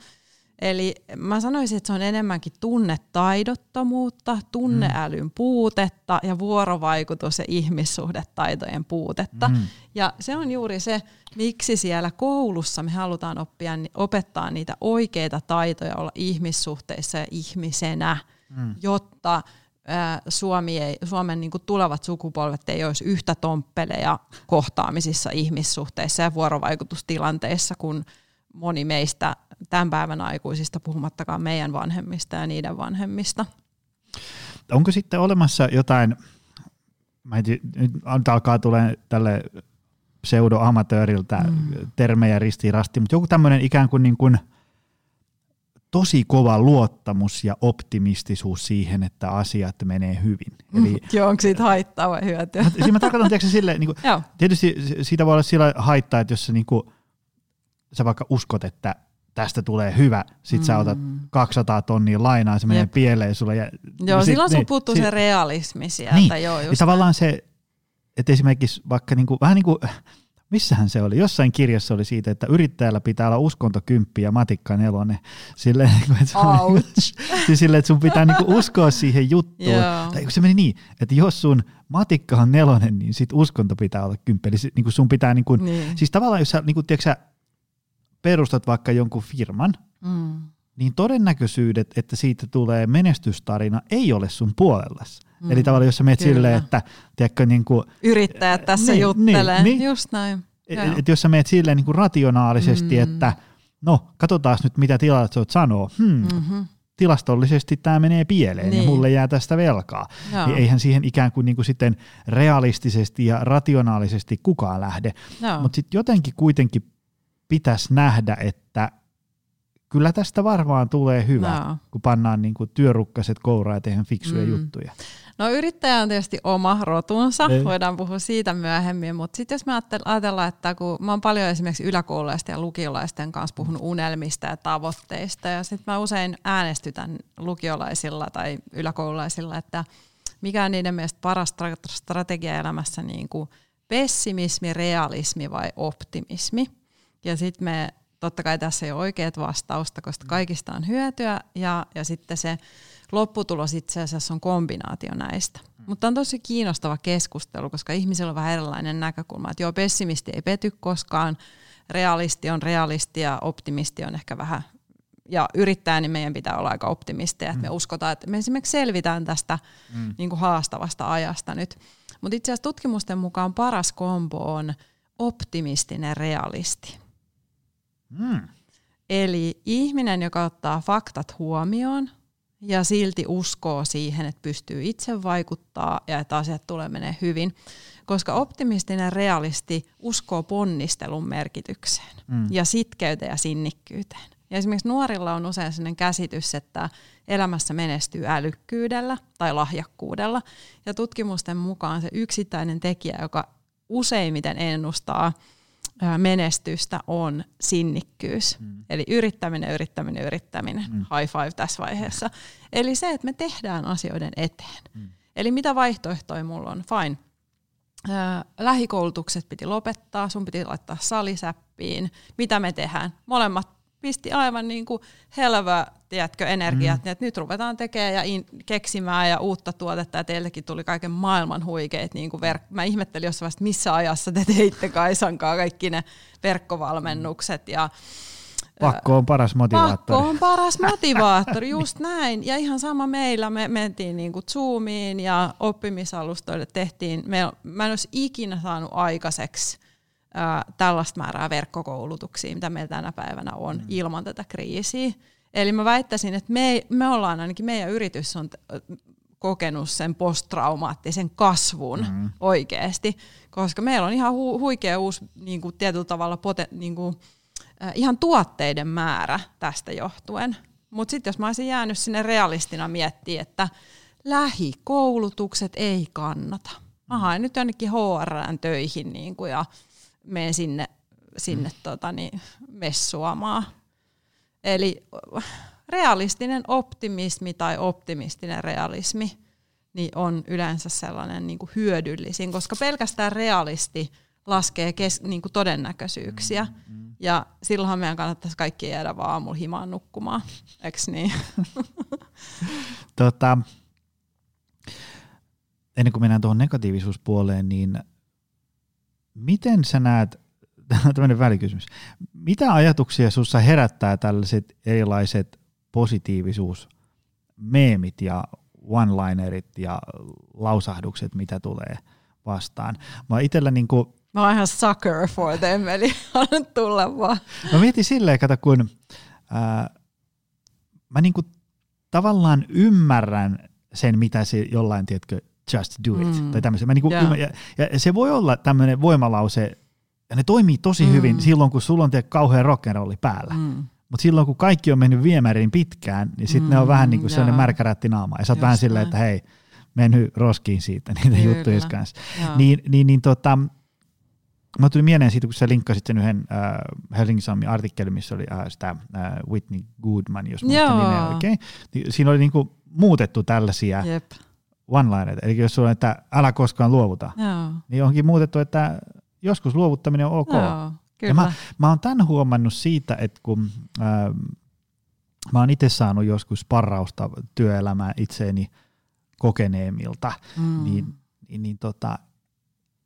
Eli mä sanoisin, että se on enemmänkin tunnetaidottomuutta, tunneälyn puutetta ja vuorovaikutus- ja ihmissuhdetaitojen puutetta. Mm. Ja se on juuri se, miksi siellä koulussa me halutaan oppia, opettaa niitä oikeita taitoja olla ihmissuhteissa ja ihmisenä, mm. jotta Suomi ei, Suomen niin kuin tulevat sukupolvet ei olisi yhtä tomppeleja kohtaamisissa ihmissuhteissa ja vuorovaikutustilanteissa kuin moni meistä tämän päivän aikuisista, puhumattakaan meidän vanhemmista ja niiden vanhemmista. Onko sitten olemassa jotain, mä en, nyt alkaa tulee tälle pseudoamatööriltä mm. termejä ristiin rastiin, mutta joku tämmöinen ikään kuin, niin kuin tosi kova luottamus ja optimistisuus siihen, että asiat menee hyvin. Eli, Joo, onko siitä haittaa vai hyötyä? Siinä mä tarkoitan, tiedätkö, silleen, niin kuin, tietysti siitä voi olla sillä haittaa, että jos sä, niin kuin, sä vaikka uskot, että tästä tulee hyvä, sit mm. sä otat 200 tonnia lainaa, se menee Jep. pieleen sulle. Ja, joo, sit, silloin sun niin, puuttuu sit, se realismi sieltä. Niin, joo, just ja tavallaan se, että esimerkiksi vaikka niinku, vähän niin kuin, missähän se oli, jossain kirjassa oli siitä, että yrittäjällä pitää olla uskonto kymppi ja matikka nelonen. Silleen, että, Ouch. siis silleen, että sun pitää niinku uskoa siihen juttuun. Yeah. Tai se meni niin, että jos sun matikka on nelonen, niin sit uskonto pitää olla kymppi. Eli niinku sun pitää, niinku, niin. siis tavallaan jos sä, niinku, tiedätkö, perustat vaikka jonkun firman, mm. niin todennäköisyydet, että siitä tulee menestystarina, ei ole sun puolellasi. Mm. Eli tavallaan jos sä menet Kyllä. silleen, että tiedätkö, niin kuin, Yrittäjät tässä niin, juttelee, niin, just näin. Et, et jos sä menet silleen niin kuin rationaalisesti, mm. että no, katsotaan nyt mitä tilastot sanoo. Hmm, mm-hmm. Tilastollisesti tämä menee pieleen niin. ja mulle jää tästä velkaa. Niin eihän siihen ikään kuin, niin kuin sitten realistisesti ja rationaalisesti kukaan lähde. Mutta sitten jotenkin kuitenkin pitäisi nähdä, että kyllä tästä varmaan tulee hyvä, no. kun pannaan niin kuin työrukkaset kouraa ja tehdään fiksuja mm. juttuja. No yrittäjä on tietysti oma rotunsa, Ei. voidaan puhua siitä myöhemmin, mutta sitten jos me ajatellaan, että kun mä oon paljon esimerkiksi yläkoululaisten ja lukiolaisten kanssa puhunut unelmista ja tavoitteista, ja sitten mä usein äänestytän lukiolaisilla tai yläkoululaisilla, että mikä on niiden mielestä paras strategia elämässä, niin kuin pessimismi, realismi vai optimismi. Ja sitten me, totta kai tässä ei ole oikeat vastausta, koska kaikista on hyötyä ja, ja sitten se lopputulos itse asiassa on kombinaatio näistä. Mm. Mutta on tosi kiinnostava keskustelu, koska ihmisillä on vähän erilainen näkökulma, että joo, pessimisti ei pety koskaan, realisti on realisti ja optimisti on ehkä vähän ja yrittää, niin meidän pitää olla aika optimisteja, että me mm. uskotaan, että me esimerkiksi selvitään tästä mm. niin kuin haastavasta ajasta nyt. Mutta itse asiassa tutkimusten mukaan paras kombo on optimistinen realisti. Mm. Eli ihminen, joka ottaa faktat huomioon ja silti uskoo siihen, että pystyy itse vaikuttaa ja että asiat tulee menee hyvin. Koska optimistinen realisti uskoo ponnistelun merkitykseen mm. ja sitkeyteen ja sinnikkyyteen. Ja esimerkiksi nuorilla on usein sellainen käsitys, että elämässä menestyy älykkyydellä tai lahjakkuudella. Ja tutkimusten mukaan se yksittäinen tekijä, joka useimmiten ennustaa menestystä on sinnikkyys. Mm. Eli yrittäminen, yrittäminen, yrittäminen. Mm. High five tässä vaiheessa. Eli se, että me tehdään asioiden eteen. Mm. Eli mitä vaihtoehtoja mulla on? Fine. lähikoulutukset piti lopettaa, sun piti laittaa salisäppiin. Mitä me tehdään? Molemmat pisti aivan niin kuin helvä, tiedätkö, energiat, mm. että nyt ruvetaan tekemään ja in, keksimään ja uutta tuotetta, ja teiltäkin tuli kaiken maailman huikeet niin kuin verk- Mä ihmettelin jossain vasta, missä ajassa te teitte Kaisankaan kaikki ne verkkovalmennukset ja Pakko on paras motivaattori. Pakko on paras motivaattori, just näin. Ja ihan sama meillä, me mentiin niinku Zoomiin ja oppimisalustoille tehtiin, me, mä en olisi ikinä saanut aikaiseksi ää, tällaista määrää verkkokoulutuksia, mitä meillä tänä päivänä on mm. ilman tätä kriisiä. Eli mä väittäisin, että me, me ollaan ainakin, meidän yritys on kokenut sen posttraumaattisen kasvun mm. oikeasti, koska meillä on ihan hu, huikea uusi niin kuin tietyllä tavalla poten, niin kuin, äh, ihan tuotteiden määrä tästä johtuen. Mutta sitten jos mä olisin jäänyt sinne realistina miettiä, että lähikoulutukset ei kannata. Mä haen nyt jonnekin HRn töihin niin kuin, ja menen sinne sinne mm. tota, niin, messuamaan. Eli realistinen optimismi tai optimistinen realismi niin on yleensä sellainen niin kuin hyödyllisin, koska pelkästään realisti laskee kes, niin kuin todennäköisyyksiä. Mm-hmm. Ja silloinhan meidän kannattaisi kaikki jäädä vaan aamulla himaan nukkumaan, eikö niin? tota, ennen kuin mennään tuohon negatiivisuuspuoleen, niin miten sä näet, tämmöinen välikysymys, mitä ajatuksia sinussa herättää tällaiset erilaiset positiivisuusmeemit ja one-linerit ja lausahdukset, mitä tulee vastaan. Mä itsellä niin kuin, Mä oon ihan sucker for them, eli annan tulla vaan. Mä mietin silleen, kato, kun ää, mä niin kuin tavallaan ymmärrän sen, mitä se jollain, tiedätkö, just do it, mm. tai tämmöisen. Mä niin kuin yeah. ja, ja se voi olla tämmöinen voimalause, ja ne toimii tosi mm. hyvin silloin, kun sulla on tiedä, kauhean rock'n'rolli päällä. Mm. Mutta silloin, kun kaikki on mennyt viemäriin pitkään, niin sitten mm, ne on vähän niin kuin sellainen märkärätti naama. Ja sä oot vähän silleen, että hei, mennyt roskiin siitä niitä Kyllä. juttuja kanssa. Niin, niin, niin tota, mä tulin mieleen siitä, kun sä linkkasit sen yhden äh, Helsingin Sanomin artikkelin, missä oli äh, sitä äh, Whitney Goodman, jos muistan nimeä oikein. Niin siinä oli niinku muutettu tällaisia Jep. One-linereita. Eli jos sulla on, että älä koskaan luovuta, Joo. niin onkin muutettu, että joskus luovuttaminen on ok. Joo. Kyllä. Ja mä, mä oon tämän huomannut siitä, että kun äh, mä oon itse saanut joskus parrausta työelämään itseeni kokeneemmilta, mm. niin, niin, niin tota,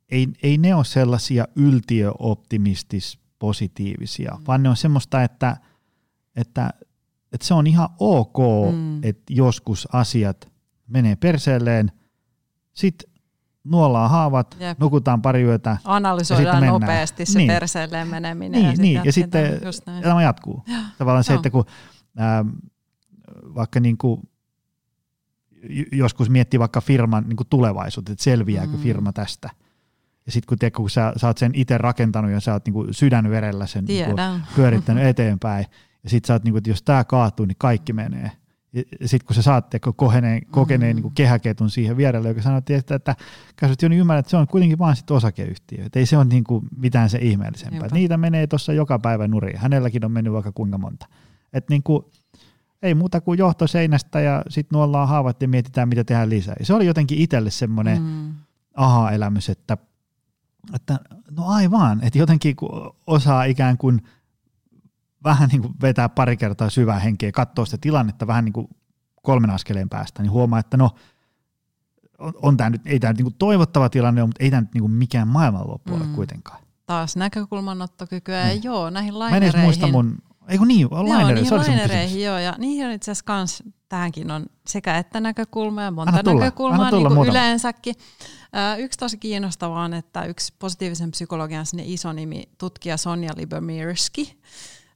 ei, ei ne ole sellaisia yltiöoptimistis positiivisia, mm. vaan ne on semmoista, että, että, että se on ihan ok, mm. että joskus asiat menee perseelleen, sitten nuollaan haavat, Jep. nukutaan pari yötä. Analysoidaan ja nopeasti se niin. perseelleen meneminen. Niin, ja, niin, ja sitten elämä jatkuu. Ja. Tavallaan se, että kun ää, vaikka niin kuin, joskus miettii vaikka firman niin kuin tulevaisuutta, että selviääkö mm. firma tästä. Ja sitten kun, kun sä, sä oot sen itse rakentanut ja sä oot niin kuin sydänverellä sen niin kuin pyörittänyt eteenpäin, ja sitten sä oot, niin kuin, että jos tämä kaatuu, niin kaikki menee sitten kun sä saat kokeneen, kokeneen mm. niin kehäketun siihen vierelle, joka sanoo, että, että käsit jo niin ymmärrät, että se on kuitenkin vaan sit osakeyhtiö. Että ei se ole niin kuin mitään se ihmeellisempää. Niitä menee tuossa joka päivä nurin. Hänelläkin on mennyt vaikka kuinka monta. Et niin kuin, ei muuta kuin johto seinästä ja sitten nuollaan haavat ja mietitään, mitä tehdään lisää. Ja se oli jotenkin itselle semmoinen mm. aha-elämys, että, että no aivan, että jotenkin kun osaa ikään kuin – vähän niin kuin vetää pari kertaa syvää henkeä, katsoa sitä tilannetta vähän niin kuin kolmen askeleen päästä, niin huomaa, että no, on, on tämä nyt, ei tämä nyt niin kuin toivottava tilanne ole, mutta ei tämä nyt niin kuin mikään maailmanloppu ole mm. kuitenkaan. Taas näkökulmanottokykyä, niin. joo, näihin lainereihin. muista mun, ei niin, lainereihin, joo, niihin lainereihin, joo, ja niihin on itse asiassa kans, tähänkin on sekä että näkökulma ja monta tulla, näkökulmaa niin kuin yleensäkin. Yksi tosi kiinnostavaa on, että yksi positiivisen psykologian sinne iso nimi, tutkija Sonja Libermirski,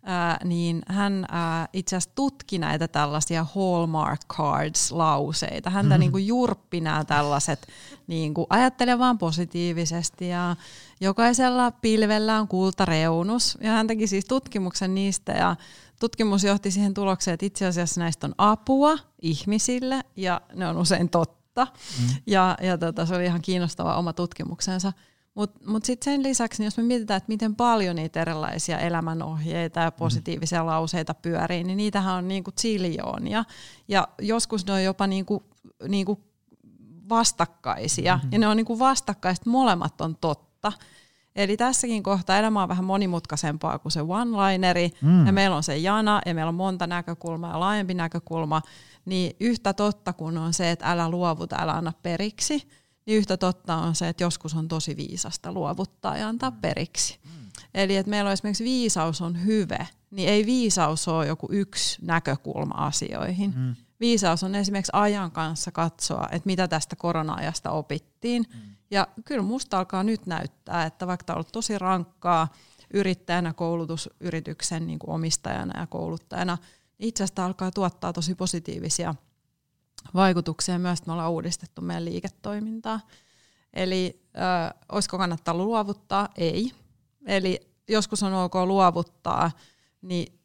ää, niin hän ää, itse asiassa tutki näitä tällaisia Hallmark Cards-lauseita. Häntä mm-hmm. niin kuin jurppi nämä tällaiset, niin kuin, ajattele vaan positiivisesti ja jokaisella pilvellä on kultareunus. Ja hän teki siis tutkimuksen niistä ja tutkimus johti siihen tulokseen, että itse asiassa näistä on apua ihmisille ja ne on usein totta. Mm. Ja, ja tota, se oli ihan kiinnostava oma tutkimuksensa. Mutta mut, mut sitten sen lisäksi, niin jos me mietitään, että miten paljon niitä erilaisia elämänohjeita ja positiivisia mm. lauseita pyörii, niin niitähän on niinku ziljoonia. Ja joskus ne on jopa niinku, niinku vastakkaisia. Mm-hmm. Ja ne on niinku vastakkaiset, molemmat on totta. Eli tässäkin kohtaa elämä on vähän monimutkaisempaa kuin se one-lineri, mm. ja meillä on se jana, ja meillä on monta näkökulmaa ja laajempi näkökulma, niin yhtä totta kuin on se, että älä luovuta, älä anna periksi, niin yhtä totta on se, että joskus on tosi viisasta luovuttaa ja antaa periksi. Mm. Eli että meillä on esimerkiksi viisaus on hyve, niin ei viisaus ole joku yksi näkökulma asioihin. Mm. Viisaus on esimerkiksi ajan kanssa katsoa, että mitä tästä korona-ajasta opittiin. Mm. Ja kyllä musta alkaa nyt näyttää, että vaikka tämä on ollut tosi rankkaa yrittäjänä, koulutusyrityksen niin kuin omistajana ja kouluttajana, niin itse asiassa alkaa tuottaa tosi positiivisia – vaikutuksia myös, että me ollaan uudistettu meidän liiketoimintaa. Eli ö, olisiko kannattaa luovuttaa? Ei. Eli joskus on ok luovuttaa, niin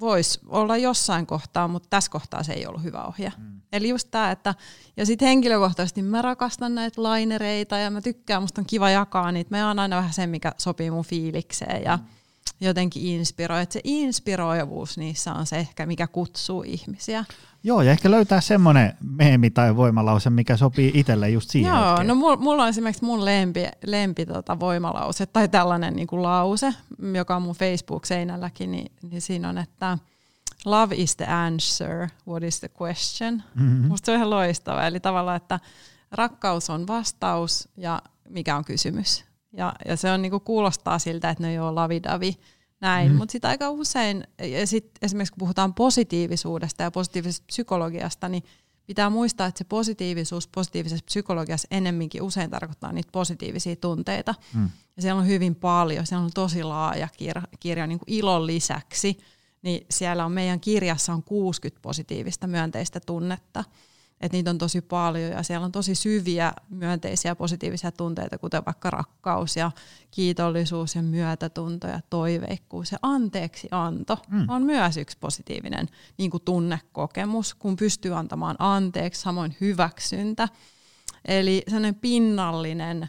voisi olla jossain kohtaa, mutta tässä kohtaa se ei ollut hyvä ohje. Mm. Eli just tämä, että ja sitten henkilökohtaisesti mä rakastan näitä lainereita ja mä tykkään, musta on kiva jakaa niitä. Mä jaan aina vähän sen, mikä sopii mun fiilikseen ja mm. Jotenkin inspiroi. Että se inspiroivuus niissä on se ehkä, mikä kutsuu ihmisiä. Joo, ja ehkä löytää semmoinen meemi tai voimalause, mikä sopii itselle just siihen Joo, hetkeen. no mulla, on esimerkiksi mun lempi, lempi tota voimalause tai tällainen niin kuin lause, joka on mun Facebook-seinälläkin, niin, niin siinä on, että love is the answer, what is the question. Mm-hmm. Musta se on ihan loistava, eli tavallaan, että rakkaus on vastaus ja mikä on kysymys. Ja, ja se on niin kuin kuulostaa siltä, että no joo, lavidavi, näin. Mm. Mutta sitten aika usein, ja sit esimerkiksi kun puhutaan positiivisuudesta ja positiivisesta psykologiasta, niin pitää muistaa, että se positiivisuus positiivisessa psykologiassa ennemminkin usein tarkoittaa niitä positiivisia tunteita. Mm. Ja siellä on hyvin paljon, siellä on tosi laaja kirja, kirja niin kuin ilon lisäksi, niin siellä on meidän kirjassa on 60 positiivista myönteistä tunnetta että niitä on tosi paljon ja siellä on tosi syviä myönteisiä positiivisia tunteita, kuten vaikka rakkaus ja kiitollisuus ja myötätunto ja toiveikkuus ja anteeksi anto mm. on myös yksi positiivinen niin kuin tunnekokemus, kun pystyy antamaan anteeksi, samoin hyväksyntä. Eli sellainen pinnallinen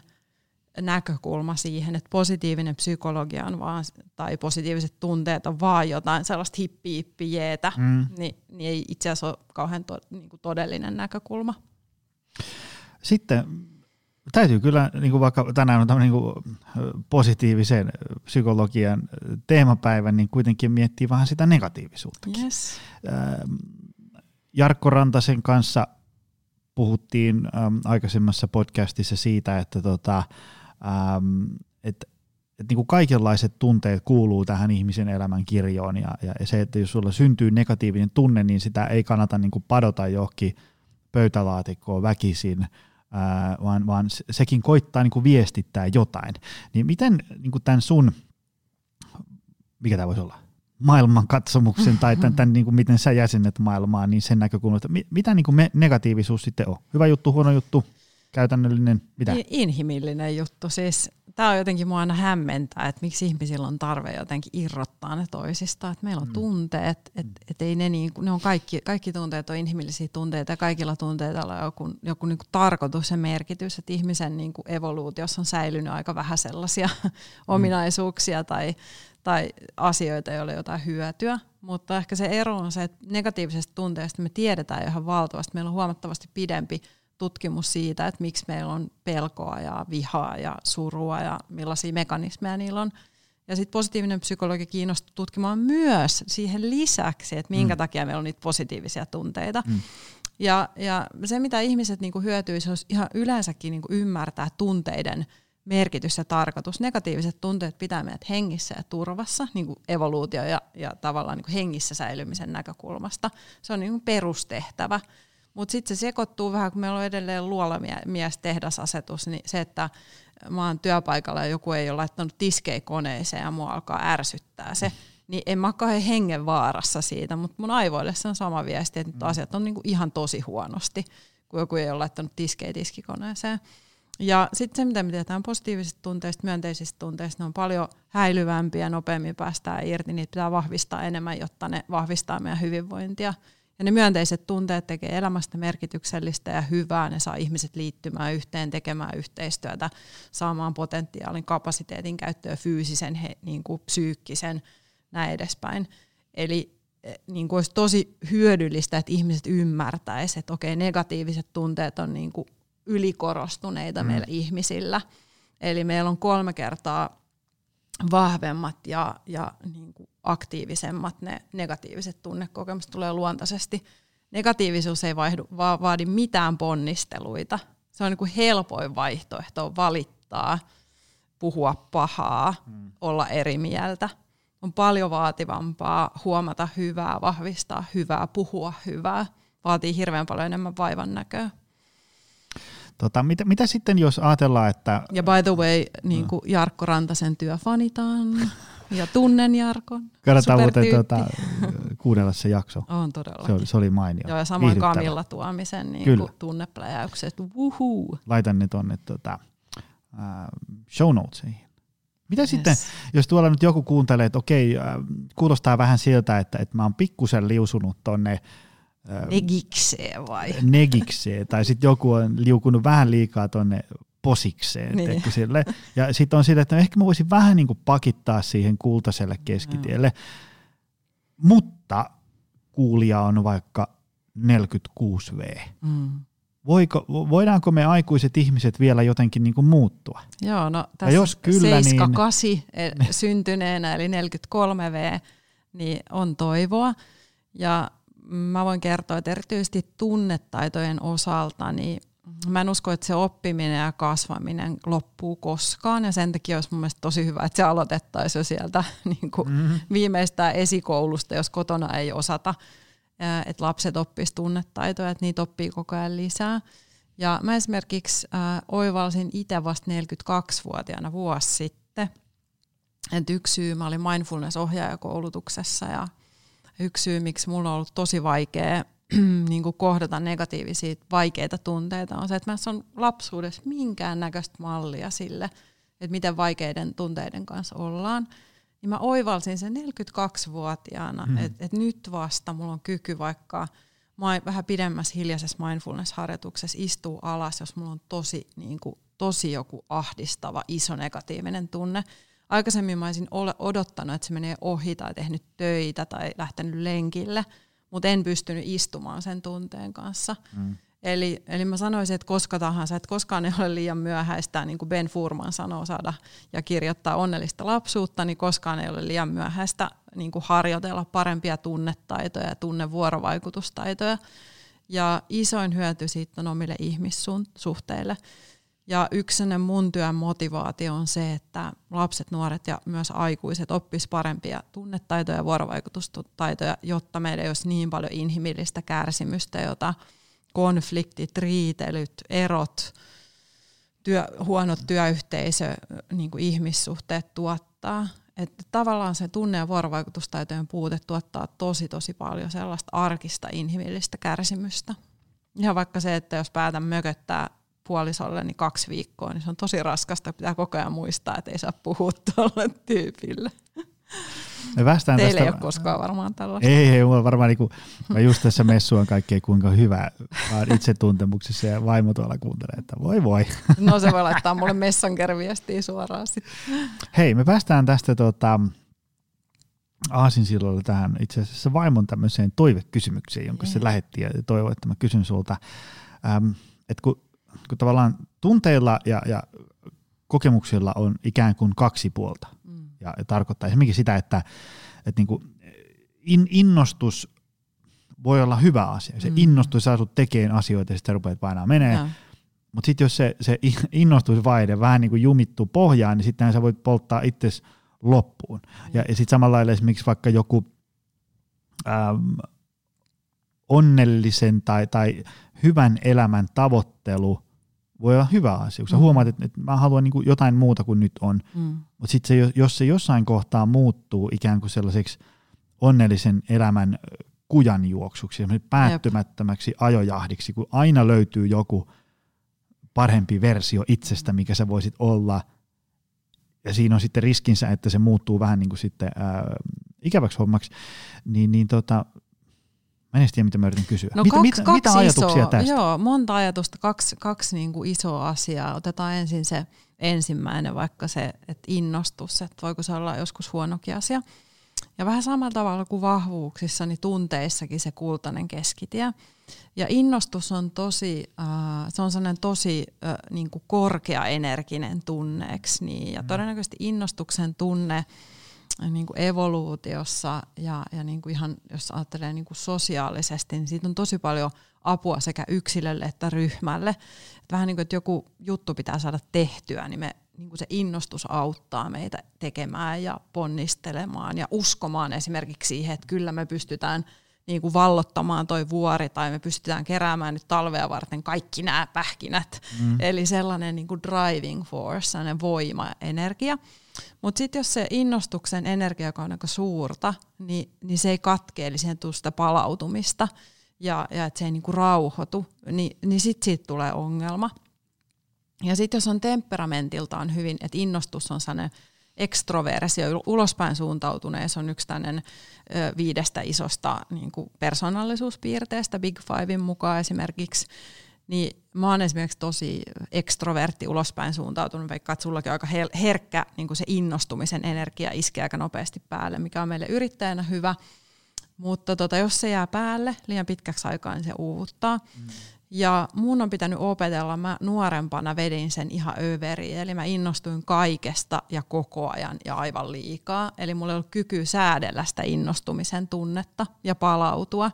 näkökulma siihen, että positiivinen psykologia on vaan, tai positiiviset tunteet on vaan jotain sellaista hippi jeetä, mm. niin, niin ei itse asiassa ole kauhean to, niin kuin todellinen näkökulma. Sitten täytyy kyllä, niin kuin vaikka tänään on tämmöinen niin positiivisen psykologian teemapäivä, niin kuitenkin miettii vähän sitä negatiivisuutta. Yes. Jarkko Rantasen kanssa puhuttiin äm, aikaisemmassa podcastissa siitä, että tota, ähm, että et niin kaikenlaiset tunteet kuuluu tähän ihmisen elämän kirjoon ja, ja se, että jos sulla syntyy negatiivinen tunne, niin sitä ei kannata niin kuin padota johonkin pöytälaatikkoon väkisin, ää, vaan, vaan sekin koittaa niin kuin viestittää jotain. Niin miten niin kuin tämän sun, mikä tämä voisi olla, maailmankatsomuksen tai tämän, tämän niin kuin miten sä jäsenet maailmaa, niin sen näkökulmasta, mitä niin kuin me negatiivisuus sitten on? Hyvä juttu, huono juttu, käytännöllinen, mitä? Inhimillinen juttu. Siis tämä on jotenkin mua aina hämmentää, että miksi ihmisillä on tarve jotenkin irrottaa ne toisistaan. Että meillä on mm. tunteet, että et ei ne, niin, ne on kaikki, kaikki tunteet on inhimillisiä tunteita ja kaikilla tunteilla on joku, joku niin kuin tarkoitus ja merkitys, että ihmisen niin kuin evoluutiossa on säilynyt aika vähän sellaisia mm. ominaisuuksia tai, tai asioita, joille jotain hyötyä. Mutta ehkä se ero on se, että negatiivisesta tunteesta me tiedetään ihan valtavasti. Meillä on huomattavasti pidempi tutkimus siitä, että miksi meillä on pelkoa ja vihaa ja surua ja millaisia mekanismeja niillä on. Ja sitten positiivinen psykologi kiinnostuu tutkimaan myös siihen lisäksi, että minkä mm. takia meillä on niitä positiivisia tunteita. Mm. Ja, ja se, mitä ihmiset niinku hyötyisi, olisi ihan yleensäkin niinku ymmärtää tunteiden merkitys ja tarkoitus. Negatiiviset tunteet pitää meidät hengissä ja turvassa, niin kuin evoluutio ja, ja tavallaan niin hengissä säilymisen näkökulmasta. Se on niin kuin perustehtävä. Mutta sitten se sekoittuu vähän, kun meillä on edelleen luolamies tehdasasetus, niin se, että mä oon työpaikalla ja joku ei ole laittanut tiskei koneeseen ja mua alkaa ärsyttää se, niin en mä ole hengen vaarassa siitä, mutta mun aivoille se on sama viesti, että nyt mm. asiat on niinku ihan tosi huonosti, kun joku ei ole laittanut tiskei tiskikoneeseen. Ja sitten se, mitä me tiedetään positiivisista tunteista, myönteisistä tunteista, ne on paljon häilyvämpiä, nopeammin päästään irti, niitä pitää vahvistaa enemmän, jotta ne vahvistaa meidän hyvinvointia. Ja ne myönteiset tunteet tekee elämästä merkityksellistä ja hyvää, ne saa ihmiset liittymään yhteen, tekemään yhteistyötä, saamaan potentiaalin kapasiteetin käyttöä, fyysisen, he, niin kuin psyykkisen, näin edespäin. Eli eh, niin kuin olisi tosi hyödyllistä, että ihmiset ymmärtäisivät, että okei, negatiiviset tunteet on niin kuin ylikorostuneita mm. meillä ihmisillä. Eli meillä on kolme kertaa vahvemmat ja, ja niin kuin aktiivisemmat ne negatiiviset tunnekokemukset tulee luontaisesti. Negatiivisuus ei vaihdu, va- vaadi mitään ponnisteluita. Se on niin kuin helpoin vaihtoehto valittaa, puhua pahaa, mm. olla eri mieltä. On paljon vaativampaa huomata hyvää, vahvistaa hyvää, puhua hyvää. Vaatii hirveän paljon enemmän vaivan näköä. Tota, mitä, mitä sitten, jos ajatellaan, että... Ja by the way, niin kuin Jarkko Rantasen työ fanitaan. Ja tunnen Jarkon. Kannattaa muuten tuota, kuunnella se jakso. On todella. Se oli, se oli mainio. Joo, ja samoin Kamilla Tuomisen niin tunnepläjäykset. Wuhuu. Laitan ne tuonne tuota, uh, show notesiin. Mitä yes. sitten, jos tuolla nyt joku kuuntelee, että okei, äh, kuulostaa vähän siltä, että, että mä oon pikkusen liusunut tonne äh, Negikseen vai? Negikseen, tai sitten joku on liukunut vähän liikaa tonne posikseen. Niin. Sille. Ja sitten on sille, että no ehkä mä voisin vähän niin kuin pakittaa siihen kultaiselle keskitielle. Mm. Mutta kuulija on vaikka 46V. Mm. Voiko, voidaanko me aikuiset ihmiset vielä jotenkin niin kuin muuttua? Joo, no tässä jos kyllä, 78 niin... E, syntyneenä, eli 43V, niin on toivoa. Ja mä voin kertoa, että erityisesti tunnetaitojen osalta, niin mä en usko, että se oppiminen ja kasvaminen loppuu koskaan ja sen takia olisi mun mielestä tosi hyvä, että se aloitettaisiin jo sieltä niin kuin mm-hmm. viimeistään esikoulusta, jos kotona ei osata, että lapset oppisivat tunnetaitoja, että niitä oppii koko ajan lisää. Ja mä esimerkiksi äh, oivalsin itse vasta 42-vuotiaana vuosi sitten, että yksi syy, mä olin mindfulness-ohjaajakoulutuksessa ja yksi syy, miksi mulla on ollut tosi vaikea niin kuin kohdata negatiivisia vaikeita tunteita on se, että mä on lapsuudessa minkään näköistä mallia sille, että miten vaikeiden tunteiden kanssa ollaan. Niin mä oivalsin sen 42-vuotiaana, mm. että et nyt vasta mulla on kyky vaikka vähän pidemmässä hiljaisessa mindfulness-harjoituksessa istuu alas, jos mulla on tosi, niin kuin, tosi joku ahdistava, iso negatiivinen tunne. Aikaisemmin mä olisin odottanut, että se menee ohi tai tehnyt töitä tai lähtenyt lenkille – mutta en pystynyt istumaan sen tunteen kanssa. Mm. Eli, eli mä sanoisin, että koska tahansa, että koskaan ei ole liian myöhäistä, niin kuin Ben Furman sanoo, saada ja kirjoittaa onnellista lapsuutta, niin koskaan ei ole liian myöhäistä niin kuin harjoitella parempia tunnetaitoja ja tunnevuorovaikutustaitoja. Ja isoin hyöty siitä on omille ihmissuhteille. Ja yksi mun työn motivaatio on se, että lapset, nuoret ja myös aikuiset oppis parempia tunnetaitoja ja vuorovaikutustaitoja, jotta meillä ei olisi niin paljon inhimillistä kärsimystä, jota konfliktit, riitelyt, erot, työ, huonot työyhteisö, niin kuin ihmissuhteet tuottaa. Että tavallaan se tunne- ja vuorovaikutustaitojen puute tuottaa tosi tosi paljon sellaista arkista inhimillistä kärsimystä. Ja vaikka se, että jos päätän mököttää puolisolle niin kaksi viikkoa, niin se on tosi raskasta. Pitää koko ajan muistaa, että ei saa puhua tuolle tyypille. Me Teille tästä... ei ole koskaan varmaan tällaista. Ei, ei mulla varmaan niinku, mä just tässä messu on kaikkea kuinka hyvä vaan itsetuntemuksessa ja vaimo tuolla kuuntelee, että voi voi. No se voi laittaa mulle messenger-viestiä suoraan sitten. Hei, me päästään tästä tota, aasinsilloilla tähän itse asiassa vaimon tämmöiseen toivekysymykseen, jonka se lähetti ja toivoi, että mä kysyn sulta, ähm, että kun kun tavallaan tunteilla ja, ja kokemuksilla on ikään kuin kaksi puolta. Mm. Ja, ja tarkoittaa esimerkiksi sitä, että, että niin kuin in, innostus voi olla hyvä asia. Se mm. innostus saa sut tekemään asioita ja sitten rupeat painaa menee. Mutta sitten jos se, se innostusvaide vähän niin kuin jumittuu pohjaan, niin sitten sä voit polttaa itsesi loppuun. Mm. Ja, ja sitten samalla lailla esimerkiksi vaikka joku äm, onnellisen tai, tai hyvän elämän tavoittelu voi olla hyvä asia, kun sä mm. huomaat, että, että mä haluan niin jotain muuta kuin nyt on. Mm. Mutta sitten jos se jossain kohtaa muuttuu ikään kuin sellaiseksi onnellisen elämän kujanjuoksuksi, päättymättömäksi ajojahdiksi, kun aina löytyy joku parempi versio itsestä, mikä sä voisit olla, ja siinä on sitten riskinsä, että se muuttuu vähän niin kuin sitten ää, ikäväksi hommaksi, niin, niin tota, Mä en tiedä, mitä mä yritän kysyä. No mitä, kaksi, mitä, kaksi mitä ajatuksia isoa, tästä? Joo, monta ajatusta, kaksi, kaksi niin kuin isoa asiaa. Otetaan ensin se ensimmäinen, vaikka se että innostus, että voiko se olla joskus huonokin asia. Ja vähän samalla tavalla kuin vahvuuksissa, niin tunteissakin se kultainen keskitie. Ja innostus on tosi, äh, se on sellainen tosi äh, niin kuin korkeaenerginen tunneeksi. Niin, ja mm. todennäköisesti innostuksen tunne niin kuin evoluutiossa ja, ja niin kuin ihan, jos ajattelee niin kuin sosiaalisesti, niin siitä on tosi paljon apua sekä yksilölle että ryhmälle. Et vähän niin kuin, että joku juttu pitää saada tehtyä, niin, me, niin kuin se innostus auttaa meitä tekemään ja ponnistelemaan ja uskomaan esimerkiksi siihen, että kyllä me pystytään niin kuin vallottamaan toi vuori tai me pystytään keräämään nyt talvea varten kaikki nämä pähkinät. Mm. Eli sellainen niin kuin driving force, sellainen voima, energia. Mutta sitten jos se innostuksen energia on aika suurta, niin, niin se ei katkee, eli siihen tulee sitä palautumista ja, ja että se ei niinku rauhoitu, niin, niin sitten siitä tulee ongelma. Ja sitten jos on temperamentiltaan hyvin, että innostus on sellainen ekstroversio, ulospäin suuntautunees on yksi tämmöinen viidestä isosta niin persoonallisuuspiirteestä, Big Fivein mukaan esimerkiksi, niin mä oon esimerkiksi tosi ekstrovertti ulospäin suuntautunut, vaikka että sullakin on aika herkkä niin se innostumisen energia iskee aika nopeasti päälle, mikä on meille yrittäjänä hyvä. Mutta tota, jos se jää päälle liian pitkäksi aikaa, niin se uuvuttaa. Mm. Ja mun on pitänyt opetella, mä nuorempana vedin sen ihan överiin, eli mä innostuin kaikesta ja koko ajan ja aivan liikaa. Eli mulla ei ollut kyky säädellä sitä innostumisen tunnetta ja palautua.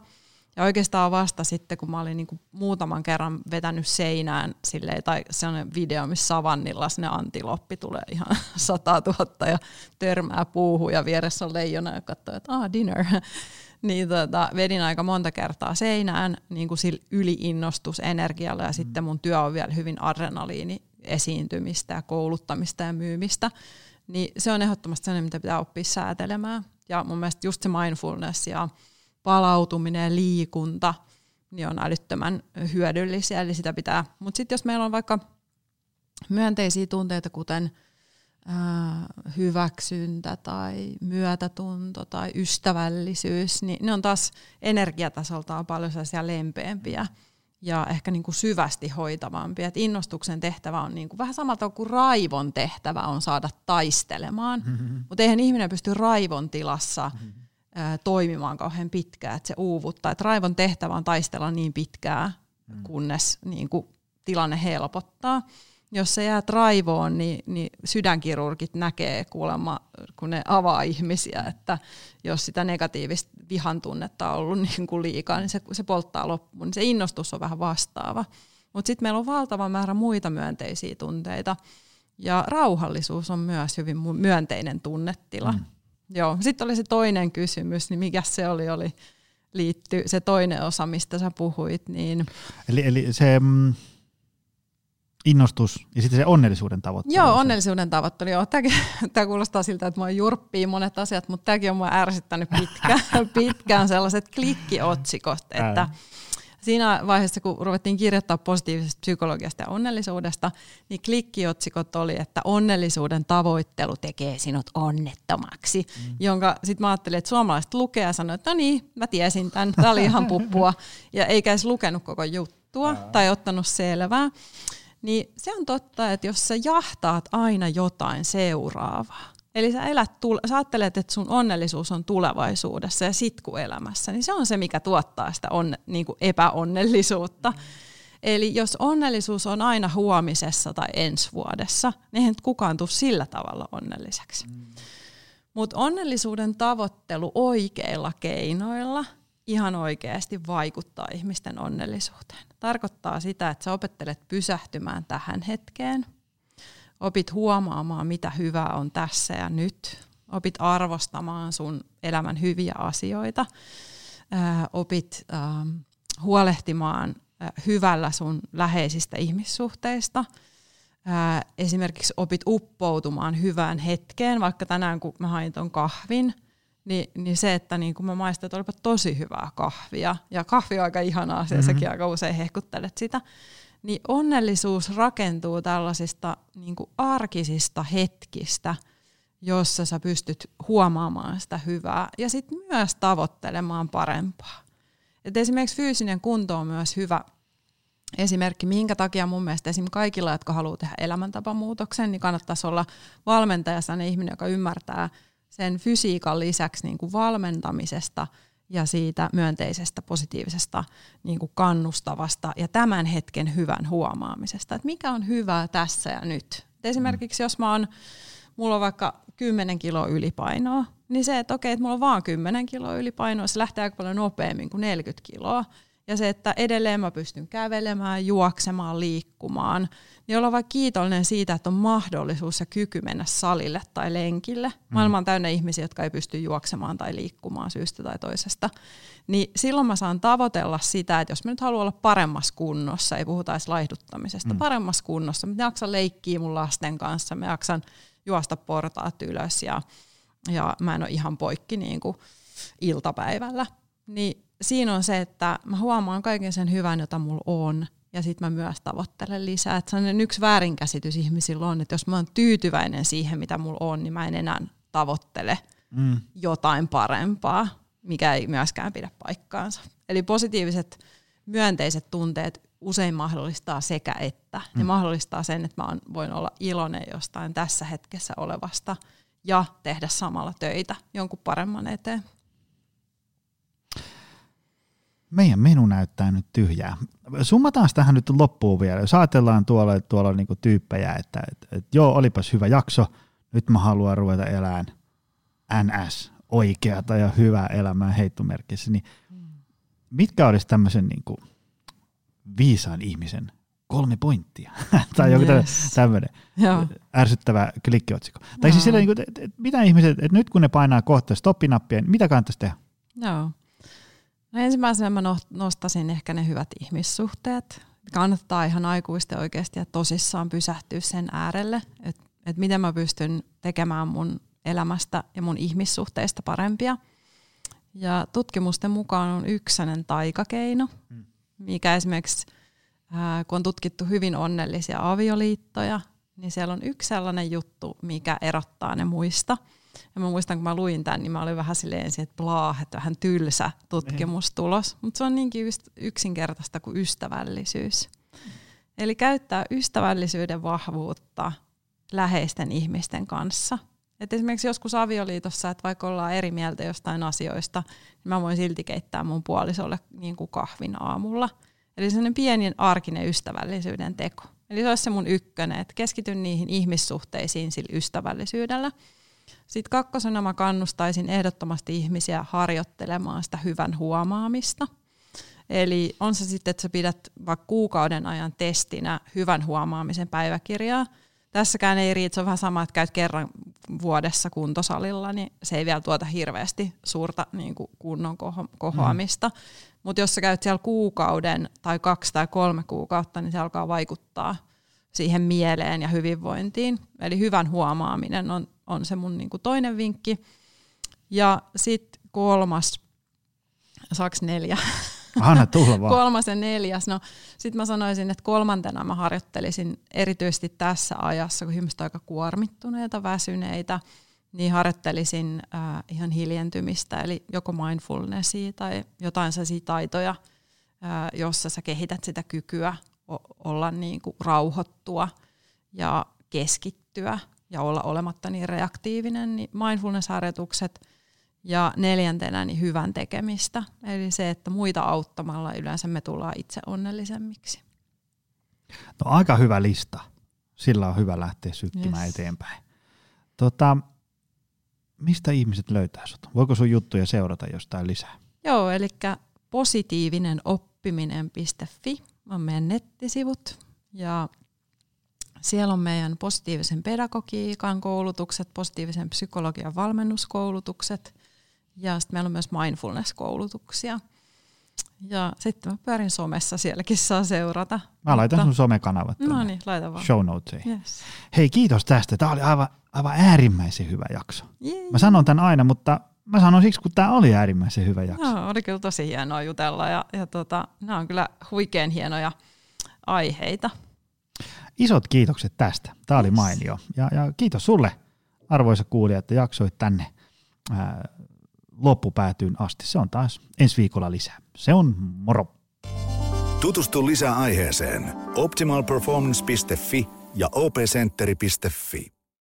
Ja oikeastaan vasta sitten, kun mä olin niin kuin muutaman kerran vetänyt seinään, silleen, tai sellainen video, missä savannilla sinne antiloppi tulee ihan sata tuhatta ja törmää puuhun ja vieressä on leijona ja katsoo, että ah, dinner niin tota, vedin aika monta kertaa seinään niin kuin sillä yliinnostusenergialla ja mm. sitten mun työ on vielä hyvin adrenaliini esiintymistä ja kouluttamista ja myymistä. Niin se on ehdottomasti sellainen, mitä pitää oppia säätelemään. Ja mun mielestä just se mindfulness ja palautuminen ja liikunta niin on älyttömän hyödyllisiä, eli sitä pitää. Mutta sitten jos meillä on vaikka myönteisiä tunteita, kuten – hyväksyntä tai myötätunto tai ystävällisyys, niin ne on taas energiatasoltaan paljon sellaisia lempeämpiä ja ehkä niin kuin syvästi hoitavampia. Et innostuksen tehtävä on niin kuin vähän samalta kuin raivon tehtävä on saada taistelemaan, mm-hmm. mutta eihän ihminen pysty raivon tilassa mm-hmm. Toimimaan kauhean pitkään, että se uuvuttaa. Et raivon tehtävä on taistella niin pitkään, mm-hmm. kunnes niin kuin tilanne helpottaa jos se jää raivoon, niin, niin sydänkirurgit näkee kuulemma, kun ne avaa ihmisiä, että jos sitä negatiivista vihan tunnetta on ollut niin kuin liikaa, niin se, se polttaa loppuun. Niin se innostus on vähän vastaava. Mutta sitten meillä on valtava määrä muita myönteisiä tunteita. Ja rauhallisuus on myös hyvin myönteinen tunnetila. Mm. Joo. Sitten oli se toinen kysymys, niin mikä se oli, oli liittyy se toinen osa, mistä sä puhuit. Niin... Eli, eli se... Mm innostus ja sitten se onnellisuuden tavoittelu. Joo, onnellisuuden tavoittelu. Joo. Tämä kuulostaa siltä, että mä jurppii monet asiat, mutta tämäkin on mua ärsyttänyt pitkään, pitkään sellaiset klikkiotsikot, että siinä vaiheessa, kun ruvettiin kirjoittaa positiivisesta psykologiasta ja onnellisuudesta, niin klikkiotsikot oli, että onnellisuuden tavoittelu tekee sinut onnettomaksi, mm. jonka sitten mä ajattelin, että suomalaiset lukee ja sanoi, että no niin, mä tiesin tämän, tämä oli ihan puppua, ja eikä edes lukenut koko juttua tai ottanut selvää. Niin se on totta, että jos sä jahtaat aina jotain seuraavaa, eli sä, elät, sä ajattelet, että sun onnellisuus on tulevaisuudessa ja sitkuelämässä, niin se on se, mikä tuottaa sitä on, niin kuin epäonnellisuutta. Mm. Eli jos onnellisuus on aina huomisessa tai ensi vuodessa, niin eihän kukaan tule sillä tavalla onnelliseksi. Mm. Mutta onnellisuuden tavoittelu oikeilla keinoilla – ihan oikeasti vaikuttaa ihmisten onnellisuuteen. Tarkoittaa sitä, että sä opettelet pysähtymään tähän hetkeen, opit huomaamaan, mitä hyvää on tässä ja nyt, opit arvostamaan sun elämän hyviä asioita, ää, opit ää, huolehtimaan ää, hyvällä sun läheisistä ihmissuhteista, ää, esimerkiksi opit uppoutumaan hyvään hetkeen, vaikka tänään kun mä hain ton kahvin, niin, niin se, että niin kun mä maistan, että olipa tosi hyvää kahvia, ja kahvi on aika ihanaa, asia, mm-hmm. säkin aika usein hehkuttelet sitä, niin onnellisuus rakentuu tällaisista niin arkisista hetkistä, jossa sä pystyt huomaamaan sitä hyvää ja sitten myös tavoittelemaan parempaa. Et esimerkiksi fyysinen kunto on myös hyvä esimerkki, minkä takia mun mielestä esimerkiksi kaikilla, jotka haluaa tehdä elämäntapamuutoksen, niin kannattaisi olla valmentaja, ihminen, joka ymmärtää sen fysiikan lisäksi niin kuin valmentamisesta siitä myönteisestä, positiivisesta, niin kuin kannustavasta ja tämän hetken hyvän huomaamisesta, että mikä on hyvää tässä ja nyt. Et esimerkiksi jos mä oon, mulla on vaikka 10 kiloa ylipainoa, niin se, että okei, että mulla on vaan 10 kiloa ylipainoa, se lähtee aika paljon nopeammin kuin 40 kiloa. Ja se, että edelleen mä pystyn kävelemään, juoksemaan, liikkumaan, niin olla vaikka kiitollinen siitä, että on mahdollisuus ja kyky mennä salille tai lenkille. Mm. Maailma on täynnä ihmisiä, jotka ei pysty juoksemaan tai liikkumaan syystä tai toisesta. Niin silloin mä saan tavoitella sitä, että jos mä nyt haluan olla paremmassa kunnossa, ei puhuta edes laihduttamisesta, mm. paremmassa kunnossa, mä jaksan leikkiä mun lasten kanssa, mä jaksan juosta portaat ylös ja, ja mä en ole ihan poikki niin kuin iltapäivällä. Niin siinä on se, että mä huomaan kaiken sen hyvän, jota mulla on, ja sitten mä myös tavoittelen lisää. Että sellainen yksi väärinkäsitys ihmisillä on, että jos mä oon tyytyväinen siihen, mitä mulla on, niin mä en enää tavoittele mm. jotain parempaa, mikä ei myöskään pidä paikkaansa. Eli positiiviset myönteiset tunteet usein mahdollistaa sekä että. Ne mm. mahdollistaa sen, että mä voin olla iloinen jostain tässä hetkessä olevasta ja tehdä samalla töitä jonkun paremman eteen. Meidän menu näyttää nyt tyhjää. Summataan tähän nyt loppuun vielä. Jos ajatellaan tuolla, tuolla niinku tyyppejä, että, että, että joo, olipas hyvä jakso, nyt mä haluan ruveta elämään NS, oikeata ja hyvää elämää heittomerkissä, niin mitkä olisi tämmöisen niinku viisaan ihmisen kolme pointtia, tai joku yes. tämmöinen ärsyttävä klikkiotsikko. Tai siis sillä, että, että, että mitä ihmiset, että nyt kun ne painaa kohta stoppinappia, niin mitä kannattaisi tehdä? Joo. No ensimmäisenä mä nostasin ehkä ne hyvät ihmissuhteet. Kannattaa ihan aikuisten oikeasti ja tosissaan pysähtyä sen äärelle, että, että miten mä pystyn tekemään mun elämästä ja mun ihmissuhteista parempia. Ja tutkimusten mukaan on yksänen taikakeino, mm. mikä esimerkiksi kun on tutkittu hyvin onnellisia avioliittoja, niin siellä on yksi sellainen juttu, mikä erottaa ne muista. Ja mä muistan, kun mä luin tämän, niin mä olin vähän silleen ensin, että blaah, että vähän tylsä tutkimustulos. Mutta se on niinkin yksinkertaista kuin ystävällisyys. Eli käyttää ystävällisyyden vahvuutta läheisten ihmisten kanssa. Et esimerkiksi joskus avioliitossa, että vaikka ollaan eri mieltä jostain asioista, niin mä voin silti keittää mun puolisolle niin kuin kahvin aamulla – Eli sellainen pieni arkinen ystävällisyyden teko. Eli se olisi se mun ykkönen, että keskityn niihin ihmissuhteisiin sillä ystävällisyydellä. Sitten kakkosena mä kannustaisin ehdottomasti ihmisiä harjoittelemaan sitä hyvän huomaamista. Eli on se sitten, että sä pidät vaikka kuukauden ajan testinä hyvän huomaamisen päiväkirjaa. Tässäkään ei riitä, se on vähän sama, että käyt kerran vuodessa kuntosalilla, niin se ei vielä tuota hirveästi suurta niin kuin kunnon koho- kohoamista. Mm. Mutta jos sä käyt siellä kuukauden tai kaksi tai kolme kuukautta, niin se alkaa vaikuttaa siihen mieleen ja hyvinvointiin. Eli hyvän huomaaminen on, on se mun niinku toinen vinkki. Ja sitten kolmas, saaks neljä? Anna tulla vaan. Kolmas ja neljäs. No, sitten mä sanoisin, että kolmantena mä harjoittelisin erityisesti tässä ajassa, kun ihmiset on aika kuormittuneita, väsyneitä – niin harjoittelisin äh, ihan hiljentymistä, eli joko mindfulnessia tai jotain sellaisia taitoja, äh, jossa sä kehität sitä kykyä olla niin kuin rauhoittua ja keskittyä ja olla olematta niin reaktiivinen, niin mindfulness-harjoitukset ja neljäntenä niin hyvän tekemistä, eli se, että muita auttamalla yleensä me tullaan itse onnellisemmiksi. No aika hyvä lista. Sillä on hyvä lähteä sykkimään yes. eteenpäin. Tota, mistä ihmiset löytää sut? Voiko sun juttuja seurata jostain lisää? Joo, eli positiivinen oppiminen.fi on meidän nettisivut ja siellä on meidän positiivisen pedagogiikan koulutukset, positiivisen psykologian valmennuskoulutukset ja sitten meillä on myös mindfulness-koulutuksia. Ja sitten mä pyörin somessa, sielläkin saa seurata. Mä laitan sun somekanavat no niin, laita vaan. show notesiin. Yes. Hei, kiitos tästä. Tämä oli aivan aivan äärimmäisen hyvä jakso. Jee. Mä sanon tämän aina, mutta mä sanon siksi, kun tämä oli äärimmäisen hyvä jakso. Joo, oli kyllä tosi hienoa jutella ja, ja tota, nämä on kyllä huikean hienoja aiheita. Isot kiitokset tästä. Tämä oli mainio. Ja, ja kiitos sulle, arvoisa kuulija, että jaksoit tänne ää, loppupäätyyn asti. Se on taas ensi viikolla lisää. Se on moro. Tutustu lisää aiheeseen optimalperformance.fi ja opcenteri.fi.